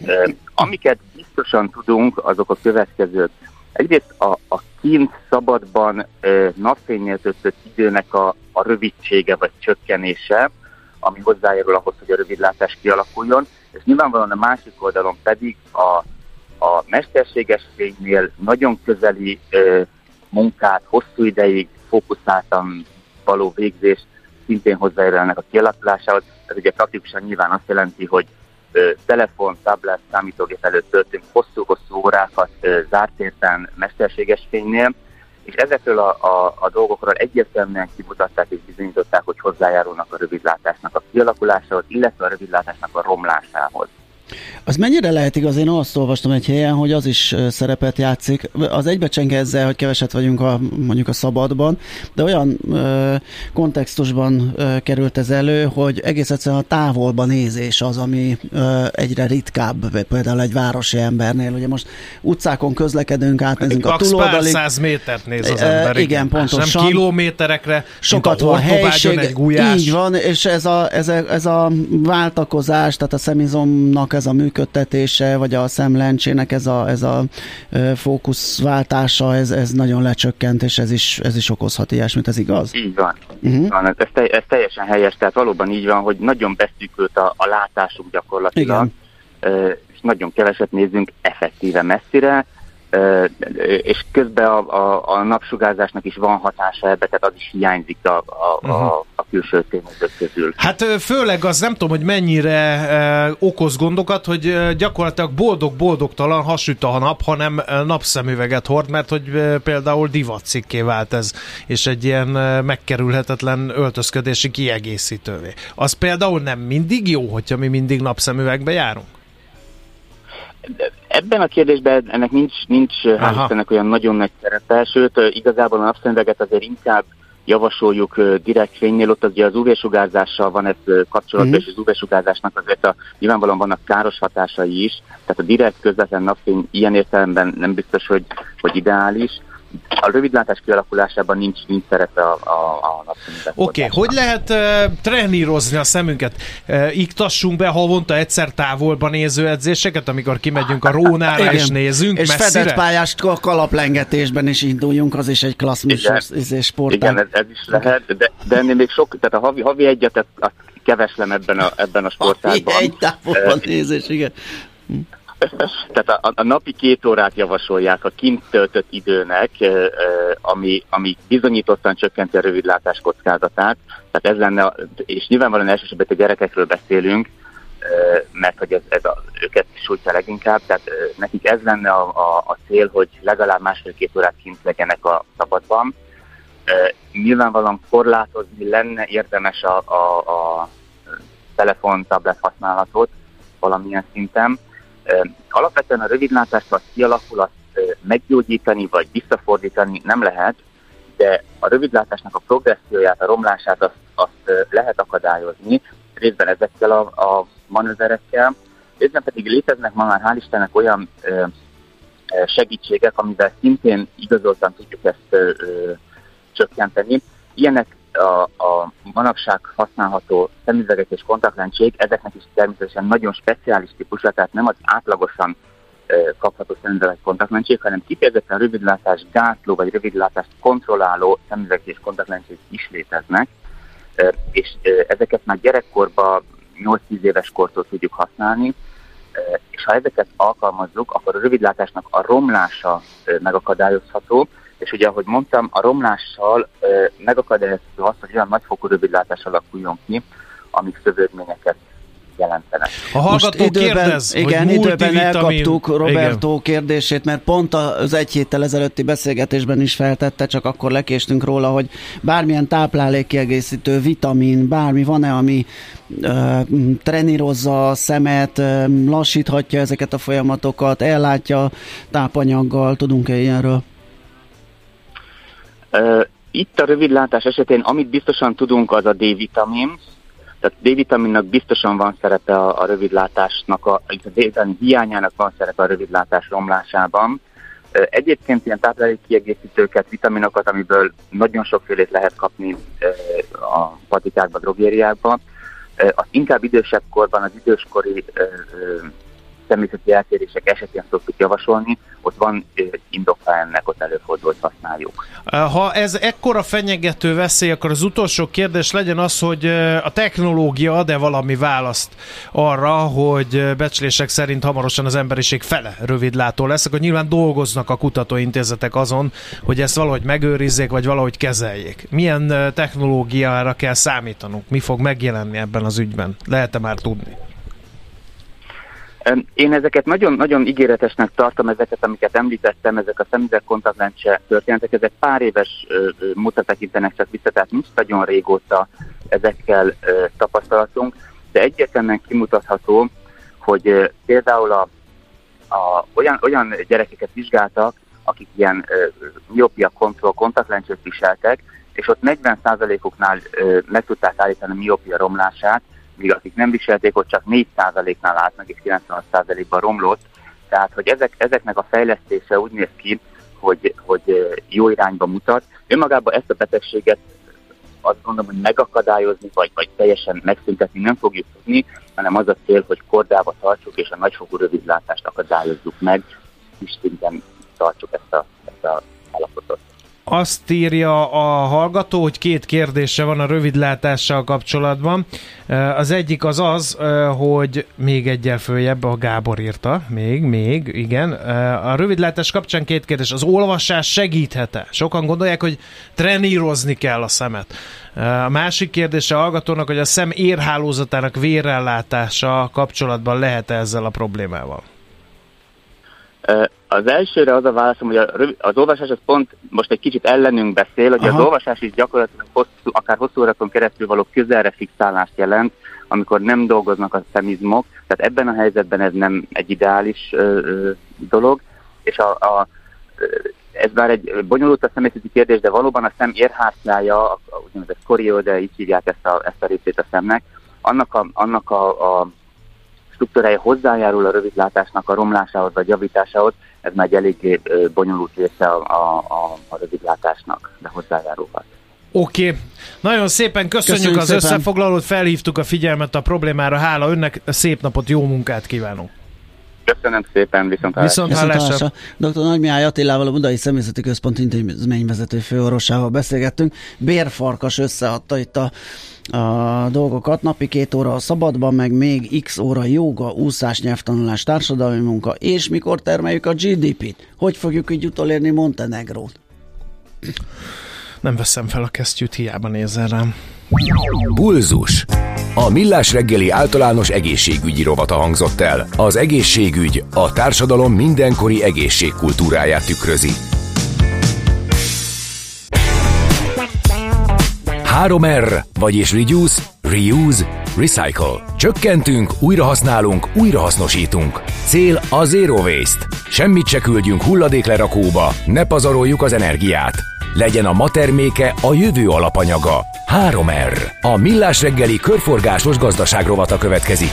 Speaker 9: Amiket biztosan tudunk, azok a következők. Egyrészt a, a kint szabadban napfénynél időnek a, a rövidsége vagy csökkenése, ami hozzájárul ahhoz, hogy a rövidlátás kialakuljon, és nyilvánvalóan a másik oldalon pedig a, a mesterséges fénynél nagyon közeli ö, munkát, hosszú ideig fókuszáltan való végzés szintén hozzájárulnak a kialakulásához. Ez ugye praktikusan nyilván azt jelenti, hogy ö, telefon, tablet, számítógép előtt töltünk hosszú-hosszú órákat ö, zárt érten mesterséges fénynél, és ezekről a, a, a dolgokról egyértelműen kimutatták és bizonyították, hogy hozzájárulnak a rövidlátásnak a kialakulásához, illetve a rövidlátásnak a romlásához.
Speaker 2: Az mennyire lehet igaz? Én azt olvastam egy helyen, hogy az is szerepet játszik. Az egybecseng ezzel, hogy keveset vagyunk a, mondjuk a szabadban, de olyan ö, kontextusban ö, került ez elő, hogy egész egyszerűen a távolba nézés az, ami ö, egyre ritkább, például egy városi embernél. Ugye most utcákon közlekedünk, átnézünk a túloldalig.
Speaker 3: pár száz métert néz az ember.
Speaker 2: Igen, pontosan.
Speaker 3: Nem kilométerekre,
Speaker 2: sokat van helység. Egy gulyás. Így van, és ez a, ez, a, ez a váltakozás, tehát a szemizomnak ez a működtetése, vagy a szemlencsének ez a, ez a fókuszváltása, ez, ez nagyon lecsökkent, és ez is, ez is okozhat ilyesmit, ez igaz?
Speaker 9: Így van. Uh-huh. van. Ez, te, ez teljesen helyes, tehát valóban így van, hogy nagyon beszűkült a, a látásunk gyakorlatilag, Igen. és nagyon keveset nézünk effektíve messzire, és közben a, a, a napsugárzásnak is van hatása ebbe, tehát az is hiányzik a, a, uh-huh. a, a külső tényezők közül.
Speaker 3: Hát főleg az nem tudom, hogy mennyire okoz gondokat, hogy gyakorlatilag boldog-boldogtalan hasüt a nap, hanem napszemüveget hord, mert hogy például divatcikké vált ez, és egy ilyen megkerülhetetlen öltözködési kiegészítővé. Az például nem mindig jó, hogyha mi mindig napszemüvegbe járunk?
Speaker 9: Ebben a kérdésben ennek nincs, nincs hál' Istennek olyan nagyon nagy szerepe, sőt igazából a napszemüveget azért inkább javasoljuk direkt fénynél, ott ugye az UV-sugárzással van ez kapcsolatban, mm-hmm. és az UV-sugárzásnak azért a, nyilvánvalóan vannak káros hatásai is, tehát a direkt közvetlen napfény ilyen értelemben nem biztos, hogy, hogy ideális a rövidlátás kialakulásában nincs, nincs szerepe a, a, a.
Speaker 3: Oké, okay. hogy lehet uh, trenírozni a szemünket? Uh, iktassunk be havonta egyszer távolban néző edzéseket, amikor kimegyünk a Rónára Igen. és nézünk
Speaker 2: És messzire? fedett pályás kalaplengetésben is induljunk, az is egy klasszikus sportág.
Speaker 9: Igen, ez, ez is lehet, de, de ennél még sok, tehát a havi, havi egyet, azt keveslem ebben a, ebben a sportágban.
Speaker 2: Egy távolban nézés, igen.
Speaker 9: Tehát a, a napi két órát javasolják a kint töltött időnek, ami, ami bizonyítottan csökkenti a rövidlátás kockázatát. Tehát ez lenne, és nyilvánvalóan elsősorban a gyerekekről beszélünk, mert hogy ez, ez a, őket sújtja leginkább, tehát nekik ez lenne a, a, a cél, hogy legalább másfél-két órát kint legyenek a szabadban. Nyilvánvalóan korlátozni lenne érdemes a, a, a telefon, tablet használatot valamilyen szinten, Alapvetően a rövidlátást, ha kialakul, azt meggyógyítani vagy visszafordítani nem lehet, de a rövidlátásnak a progresszióját, a romlását azt, azt lehet akadályozni, részben ezekkel a, a manőverekkel, részben pedig léteznek ma már hál' Istennek olyan ö, segítségek, amivel szintén igazoltan tudjuk ezt ö, ö, csökkenteni. Ilyenek a, a manapság használható szemüvegek és kontaktlencsék, ezeknek is természetesen nagyon speciális típusra, tehát nem az átlagosan kapható szemüvegek kontaktlencsék, hanem kifejezetten rövidlátás gátló vagy rövidlátást kontrolláló szemüvegek és kontaktlencsék is léteznek, és ezeket már gyerekkorban 8-10 éves kortól tudjuk használni, és ha ezeket alkalmazzuk, akkor a rövidlátásnak a romlása megakadályozható, és ugye, ahogy mondtam, a romlással megakadályozható azt, hogy olyan nagyfokú rövidlátás alakuljon ki, amik szövődményeket jelentenek.
Speaker 3: A hallgató Most időben, kérdez,
Speaker 2: igen, hogy időben elkaptuk Roberto igen. kérdését, mert pont az egy héttel ezelőtti beszélgetésben is feltette, csak akkor lekéstünk róla, hogy bármilyen táplálékkiegészítő, vitamin, bármi van-e, ami ö, trenírozza a szemet, ö, lassíthatja ezeket a folyamatokat, ellátja tápanyaggal, tudunk-e ilyenről?
Speaker 9: Itt a rövidlátás esetén, amit biztosan tudunk, az a D-vitamin, tehát D-vitaminnak biztosan van szerepe a, a rövidlátásnak, a, a D-vitamin hiányának van szerepe a rövidlátás romlásában. Egyébként ilyen táplálékkiegészítőket, vitaminokat, amiből nagyon sokfélét lehet kapni a patikákban, drogériákban, az inkább idősebb korban, az időskori természeti eltérések esetén szoktuk javasolni, ott van indokra ennek, ott előfordult használjuk.
Speaker 3: Ha ez ekkora fenyegető veszély, akkor az utolsó kérdés legyen az, hogy a technológia ad-e valami választ arra, hogy becslések szerint hamarosan az emberiség fele rövidlátó lesz, akkor nyilván dolgoznak a kutatóintézetek azon, hogy ezt valahogy megőrizzék, vagy valahogy kezeljék. Milyen technológiára kell számítanunk? Mi fog megjelenni ebben az ügyben? Lehet-e már tudni?
Speaker 9: Én ezeket nagyon-nagyon ígéretesnek tartom, ezeket, amiket említettem, ezek a szemüveg kontaktlencse történetek, ezek pár éves mutatekintenek csak vissza, tehát nincs nagyon régóta ezekkel tapasztalatunk, de egyértelműen kimutatható, hogy például a, a, olyan, olyan gyerekeket vizsgáltak, akik ilyen miopia kontroll kontaktlencsét viseltek, és ott 40%-uknál meg tudták állítani a miopia romlását, míg akik nem viselték, ott csak 4%-nál állt meg, és 96%-ban romlott. Tehát, hogy ezek, ezeknek a fejlesztése úgy néz ki, hogy, hogy jó irányba mutat. Önmagában ezt a betegséget azt gondolom, hogy megakadályozni, vagy, vagy teljesen megszüntetni nem fogjuk tudni, hanem az a cél, hogy kordába tartsuk, és a nagyfokú rövidlátást akadályozzuk meg, és szinten tartsuk ezt a, ezt a állapotot.
Speaker 3: Azt írja a hallgató, hogy két kérdése van a rövidlátással kapcsolatban. Az egyik az az, hogy még egyel följebb a Gábor írta, még, még, igen. A rövidlátás kapcsán két kérdés. Az olvasás segíthet-e? Sokan gondolják, hogy trenírozni kell a szemet. A másik kérdése a hallgatónak, hogy a szem érhálózatának vérellátása kapcsolatban lehet -e ezzel a problémával?
Speaker 9: Az elsőre az a válaszom, hogy az olvasás az pont most egy kicsit ellenünk beszél, hogy Aha. az olvasás is gyakorlatilag hosszú, akár hosszú órakon keresztül való közelre fixálást jelent, amikor nem dolgoznak a szemizmok, tehát ebben a helyzetben ez nem egy ideális ö, ö, dolog, és a, a, ez már egy bonyolult a személyzeti kérdés, de valóban a szem érhártyája, a úgynevezett korióde, így hívják ezt a, ezt a részét a szemnek, annak a, annak a, a struktúrája hozzájárul a rövidlátásnak a romlásához vagy javításához, ez már egy eléggé bonyolult része a, a, a, a rövidlátásnak, de hozzájárulhat.
Speaker 3: Oké, okay. nagyon szépen köszönjük, köszönjük az szépen. összefoglalót, felhívtuk a figyelmet a problémára, hála önnek, szép napot, jó munkát kívánunk!
Speaker 9: Köszönöm szépen, viszont.
Speaker 3: Viszont hallásra.
Speaker 2: Dr. Nagymihály Attilával, a Budai Személyzeti Központ intézményvezető főorvosával beszélgettünk. Bérfarkas összeadta itt a, a dolgokat. Napi két óra a szabadban, meg még x óra joga, úszás, nyelvtanulás, társadalmi munka, és mikor termeljük a GDP-t? Hogy fogjuk így utolérni Montenegrót?
Speaker 3: Nem veszem fel a kesztyűt, hiába nézel rám.
Speaker 4: Bulzus. A Millás reggeli általános egészségügyi rovata hangzott el. Az egészségügy a társadalom mindenkori egészségkultúráját tükrözi. 3R, vagyis Reduce, Reuse, Recycle. Csökkentünk, újrahasználunk, újrahasznosítunk. Cél a Zero Waste. Semmit se küldjünk hulladéklerakóba, ne pazaroljuk az energiát. Legyen a ma terméke a jövő alapanyaga 3R. A Millás reggeli körforgásos gazdaságrovata következik.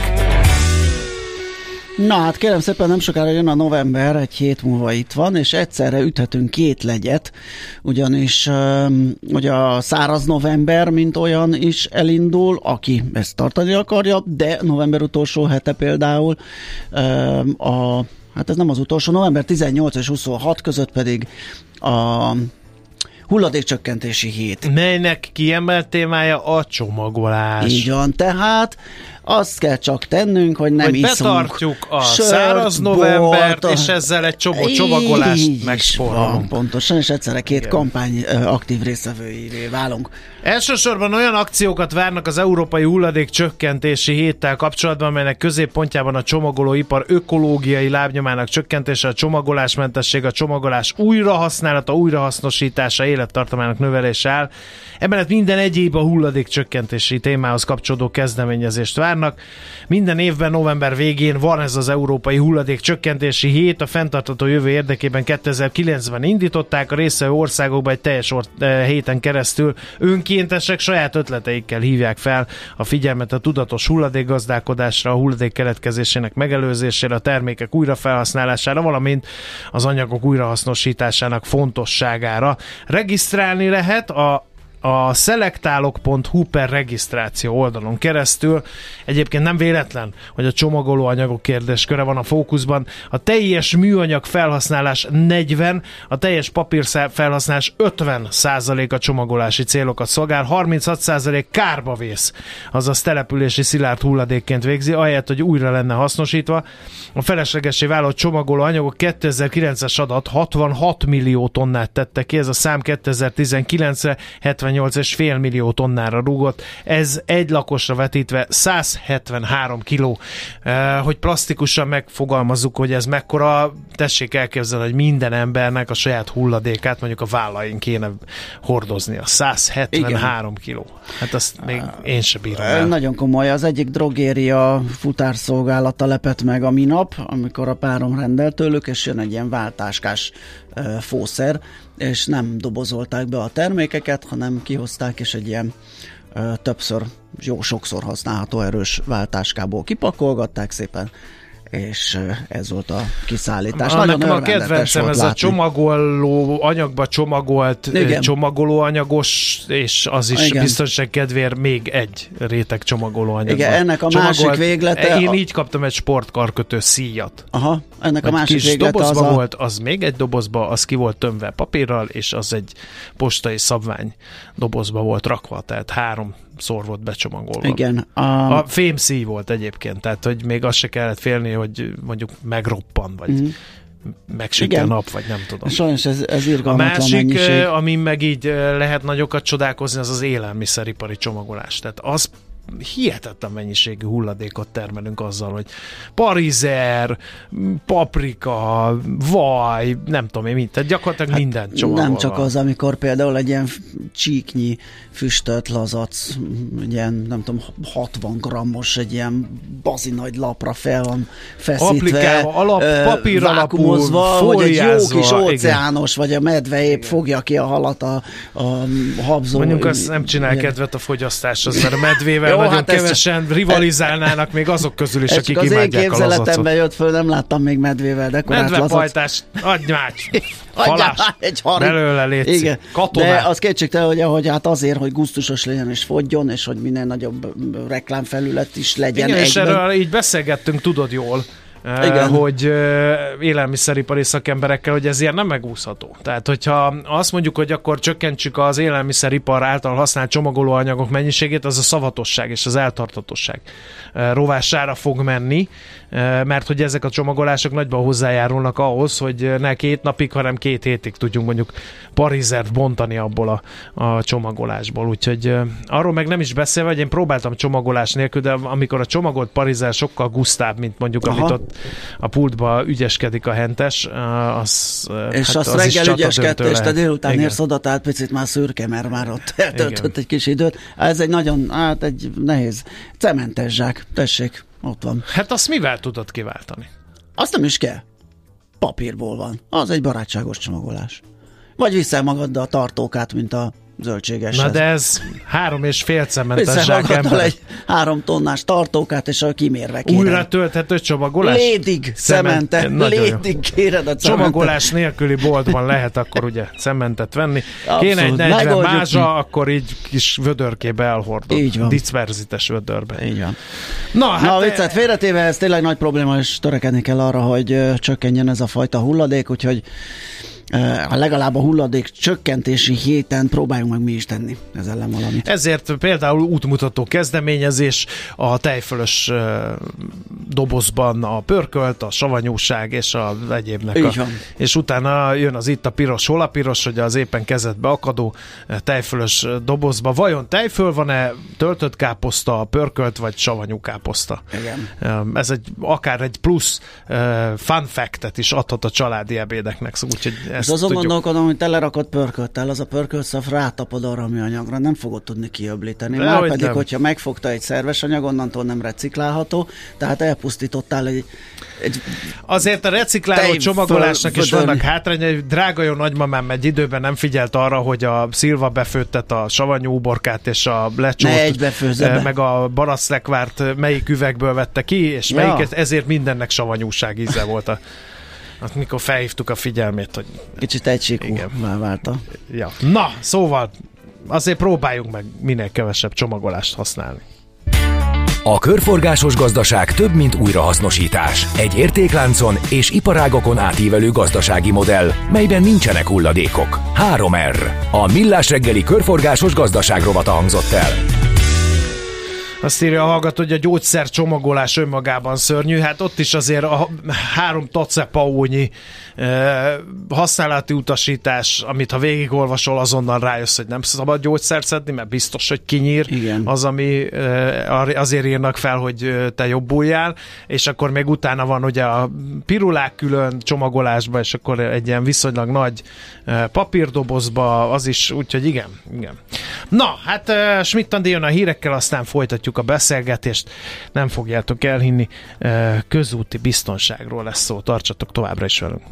Speaker 2: Na hát kérem szépen nem sokára jön a november, egy hét múlva itt van, és egyszerre üthetünk két legyet, ugyanis hogy a száraz november, mint olyan is elindul, aki ezt tartani akarja, de november utolsó hete például a hát ez nem az utolsó, november 18 és 26 között pedig a hulladékcsökkentési hét.
Speaker 3: Melynek kiemelt témája a csomagolás.
Speaker 2: Így van, tehát azt kell csak tennünk, hogy nem hogy iszunk
Speaker 3: betartjuk a sört, száraz novembert, bort, és ezzel egy csomó csomagolást megspórolunk.
Speaker 2: Pontosan, és egyszerre két Igen. kampány aktív részvevőivé válunk.
Speaker 3: Elsősorban olyan akciókat várnak az Európai Hulladék Csökkentési Héttel kapcsolatban, amelynek középpontjában a csomagolóipar ökológiai lábnyomának csökkentése, a csomagolásmentesség, a csomagolás újrahasználata, újrahasznosítása, élettartamának növelése áll. Emellett minden egyéb a hulladék csökkentési témához kapcsolódó kezdeményezést várnak. Minden évben november végén van ez az Európai Hulladék Csökkentési Hét, a fenntartató jövő érdekében 2009-ben indították, a részvevő országokban egy teljes or- eh, héten keresztül önkéntesek saját ötleteikkel hívják fel a figyelmet a tudatos hulladékgazdálkodásra, a hulladék keletkezésének megelőzésére, a termékek újrafelhasználására, valamint az anyagok újrahasznosításának fontosságára. Regisztrálni lehet a a szelektálok.hu per regisztráció oldalon keresztül. Egyébként nem véletlen, hogy a csomagoló anyagok kérdésköre van a fókuszban. A teljes műanyag felhasználás 40, a teljes papír felhasználás 50 a csomagolási célokat szolgál, 36 kárba vész, azaz települési szilárd hulladékként végzi, ahelyett, hogy újra lenne hasznosítva. A feleslegesé vállalt csomagoló anyagok 2009-es adat 66 millió tonnát tette ki, ez a szám 2019-re 70 18,5 millió tonnára rúgott, ez egy lakosra vetítve 173 kiló. Eh, hogy plastikusan megfogalmazzuk, hogy ez mekkora, tessék elképzelni, hogy minden embernek a saját hulladékát mondjuk a vállain kéne hordozni. A 173 Igen. kiló. Hát azt még én sem bírom el.
Speaker 2: Nagyon komoly. Az egyik drogéria futárszolgálata lepett meg a minap, amikor a párom rendelt tőlük, és jön egy ilyen váltáskás fószer, és nem dobozolták be a termékeket, hanem kihozták, és egy ilyen többször, jó sokszor használható erős váltáskából kipakolgatták szépen, és ez volt a kiszállítás.
Speaker 3: A, Nagyon a kedvencem ez látni. a csomagoló, anyagba csomagolt Igen. csomagoló anyagos, és az is Igen. biztonság kedvéért még egy réteg csomagoló anyagba.
Speaker 2: Igen, ennek a csomagolt, másik véglete...
Speaker 3: Én így kaptam egy sportkarkötő szíjat.
Speaker 2: Aha, ennek a másik
Speaker 3: kis
Speaker 2: véglete
Speaker 3: dobozba
Speaker 2: az a...
Speaker 3: volt, az még egy dobozba, az ki volt tömve papírral, és az egy postai szabvány dobozba volt rakva, tehát három szor volt becsomagolva.
Speaker 2: Igen.
Speaker 3: A, a fémszíj volt egyébként, tehát hogy még azt se kellett félni, hogy mondjuk megroppan, vagy mm. megsüt a nap, vagy nem tudom.
Speaker 2: Sajnos ez, ez A
Speaker 3: másik,
Speaker 2: mennyiség.
Speaker 3: amin meg így lehet nagyokat csodálkozni, az az élelmiszeripari csomagolás. Tehát az hihetetlen mennyiségű hulladékot termelünk azzal, hogy parizer, paprika, vaj, nem tudom én mit, tehát gyakorlatilag hát minden csomagolva.
Speaker 2: Nem csak az, amikor például egy ilyen csíknyi füstölt lazac, ilyen nem tudom, 60 grammos, egy ilyen bazi nagy lapra fel van feszítve.
Speaker 3: Applikálva, alap, papír alapú,
Speaker 2: hogy egy jó kis óceános, igen. vagy a medve épp igen. fogja ki a halat a, a habzó.
Speaker 3: Mondjuk azt nem csinál kedvet a fogyasztáshoz, mert a medvével nagyon hát kevesen csak, rivalizálnának még azok közül is, akik
Speaker 2: az
Speaker 3: imádják
Speaker 2: én képzeletemben jött föl, nem láttam még medvével dekorált
Speaker 3: Medvepajtás, adj mács! Halás, egy harit. belőle létszik. Igen.
Speaker 2: De az kétségtelen, hogy, hogy hát azért, hogy gusztusos legyen és fogjon, és hogy minél nagyobb reklámfelület is legyen.
Speaker 3: Igen, és erről így beszélgettünk, tudod jól, igen. hogy élelmiszeripari szakemberekkel, hogy ez ilyen nem megúszható. Tehát, hogyha azt mondjuk, hogy akkor csökkentsük az élelmiszeripar által használt csomagolóanyagok mennyiségét, az a szavatosság és az eltartatosság rovására fog menni, mert hogy ezek a csomagolások nagyban hozzájárulnak ahhoz, hogy ne két napig, hanem két hétig tudjunk mondjuk parizert bontani abból a, a csomagolásból. Úgyhogy arról meg nem is beszélve, hogy én próbáltam csomagolás nélkül, de amikor a csomagolt parizer sokkal gusztább, mint mondjuk Aha. amit ott a pultba ügyeskedik a hentes, az
Speaker 2: És hát azt az reggel ügyeskedte, és te délután érsz oda, tehát picit már szürke, mert már ott eltöltött egy kis időt. Ez egy nagyon, hát egy nehéz cementes zsák, tessék, ott van.
Speaker 3: Hát azt mivel tudod kiváltani?
Speaker 2: Azt nem is kell. Papírból van. Az egy barátságos csomagolás. Vagy viszel magaddal a tartókát, mint a zöldséges.
Speaker 3: Na de ez három és fél cementes
Speaker 2: ember. egy három tonnás tartókát, és a kimérve
Speaker 3: kérem. Újra tölthető csomagolás?
Speaker 2: Lédig cemente, lédig kéred a cementet.
Speaker 3: Csomagolás nélküli boltban lehet akkor ugye cementet venni. Abszolút. Kéne egy 40 mázsa, akkor így kis vödörkébe elhordod. Így van. Dicverzites vödörbe.
Speaker 2: Így van. Na, hát Na viccet félretéve, ez tényleg nagy probléma, és törekedni kell arra, hogy csökkenjen ez a fajta hulladék, úgyhogy a legalább a hulladék csökkentési héten próbáljunk meg mi is tenni ez ellen valamit.
Speaker 3: Ezért például útmutató kezdeményezés a tejfölös dobozban a pörkölt, a savanyúság és a egyébnek. A, és utána jön az itt a piros, hol a piros, hogy az éppen kezedbe akadó tejfölös dobozba. Vajon tejföl van-e, töltött káposzta, pörkölt vagy savanyú káposzta?
Speaker 2: Igen.
Speaker 3: Ez egy akár egy plusz fun fact-et is adhat a családi ebédeknek, szóval úgyhogy ezt
Speaker 2: azon tudjuk. gondolkodom, hogy telerakott pörköltel, az a pörköltszav rátapod arra mi anyagra, nem fogod tudni kiöblíteni. Már hogy pedig, nem. hogyha megfogta egy szerves anyag, onnantól nem reciklálható, tehát elpusztítottál egy, egy
Speaker 3: Azért a recikláló csomagolásnak is vannak hátrányai. Drága jó nagymamám egy időben nem figyelt arra, hogy a szilva befőttet a savanyú uborkát és a lecsót,
Speaker 2: eh,
Speaker 3: meg a baraszlekvárt melyik üvegből vette ki, és ja. melyiket, ezért mindennek savanyúság íze volt a azt mikor felhívtuk a figyelmét, hogy...
Speaker 2: Kicsit egységú válta.
Speaker 3: Ja. Na, szóval azért próbáljunk meg minél kevesebb csomagolást használni.
Speaker 4: A körforgásos gazdaság több, mint újrahasznosítás. Egy értékláncon és iparágokon átívelő gazdasági modell, melyben nincsenek hulladékok. 3R. A Millás reggeli körforgásos gazdaság rovata hangzott el.
Speaker 3: Azt írja a hallgató, hogy a gyógyszer csomagolás önmagában szörnyű. Hát ott is azért a három tacepaónyi e, használati utasítás, amit ha végigolvasol, azonnal rájössz, hogy nem szabad gyógyszert szedni, mert biztos, hogy kinyír
Speaker 2: Igen.
Speaker 3: az, ami e, azért írnak fel, hogy te jobbuljál, és akkor még utána van ugye a pirulák külön csomagolásba, és akkor egy ilyen viszonylag nagy e, papírdobozba, az is, úgyhogy igen, igen. Na, hát Schmidt jön a hírekkel, aztán folytatjuk folytatjuk a beszélgetést, nem fogjátok elhinni, közúti biztonságról lesz szó, tartsatok továbbra is velünk.